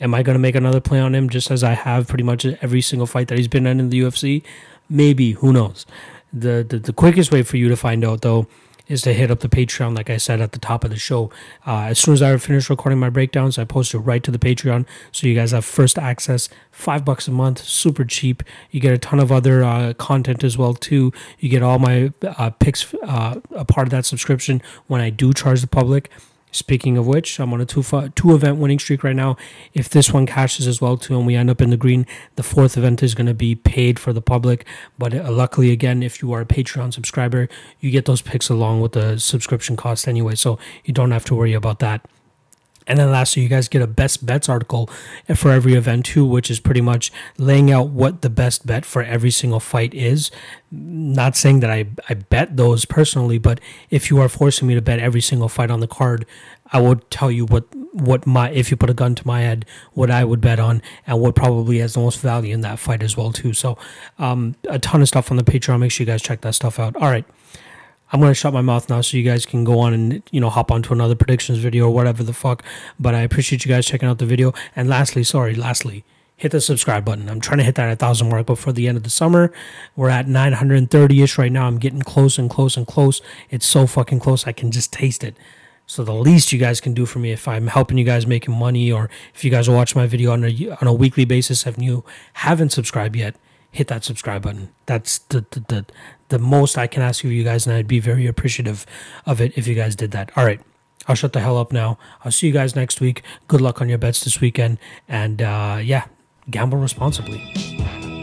Am I going to make another play on him just as I have pretty much every single fight that he's been in in the UFC? Maybe, who knows? The, the, the quickest way for you to find out, though, is to hit up the Patreon, like I said at the top of the show. Uh, as soon as I finish recording my breakdowns, I post it right to the Patreon, so you guys have first access. Five bucks a month, super cheap. You get a ton of other uh, content as well too. You get all my uh, picks, uh, a part of that subscription when I do charge the public Speaking of which, I'm on a two two event winning streak right now. If this one cashes as well too, and we end up in the green, the fourth event is going to be paid for the public. But uh, luckily, again, if you are a Patreon subscriber, you get those picks along with the subscription cost anyway, so you don't have to worry about that. And then lastly, you guys get a best bets article for every event too, which is pretty much laying out what the best bet for every single fight is. Not saying that I, I bet those personally, but if you are forcing me to bet every single fight on the card, I would tell you what, what my, if you put a gun to my head, what I would bet on and what probably has the most value in that fight as well too. So um, a ton of stuff on the Patreon. Make sure you guys check that stuff out. All right. I'm gonna shut my mouth now so you guys can go on and you know hop onto another predictions video or whatever the fuck. But I appreciate you guys checking out the video. And lastly, sorry, lastly, hit the subscribe button. I'm trying to hit that 1,000 mark before the end of the summer. We're at 930 ish right now. I'm getting close and close and close. It's so fucking close. I can just taste it. So the least you guys can do for me if I'm helping you guys making money or if you guys watch my video on a, on a weekly basis if you haven't subscribed yet, hit that subscribe button. That's the, the, the, the most I can ask of you guys, and I'd be very appreciative of it if you guys did that. All right. I'll shut the hell up now. I'll see you guys next week. Good luck on your bets this weekend. And uh, yeah, gamble responsibly.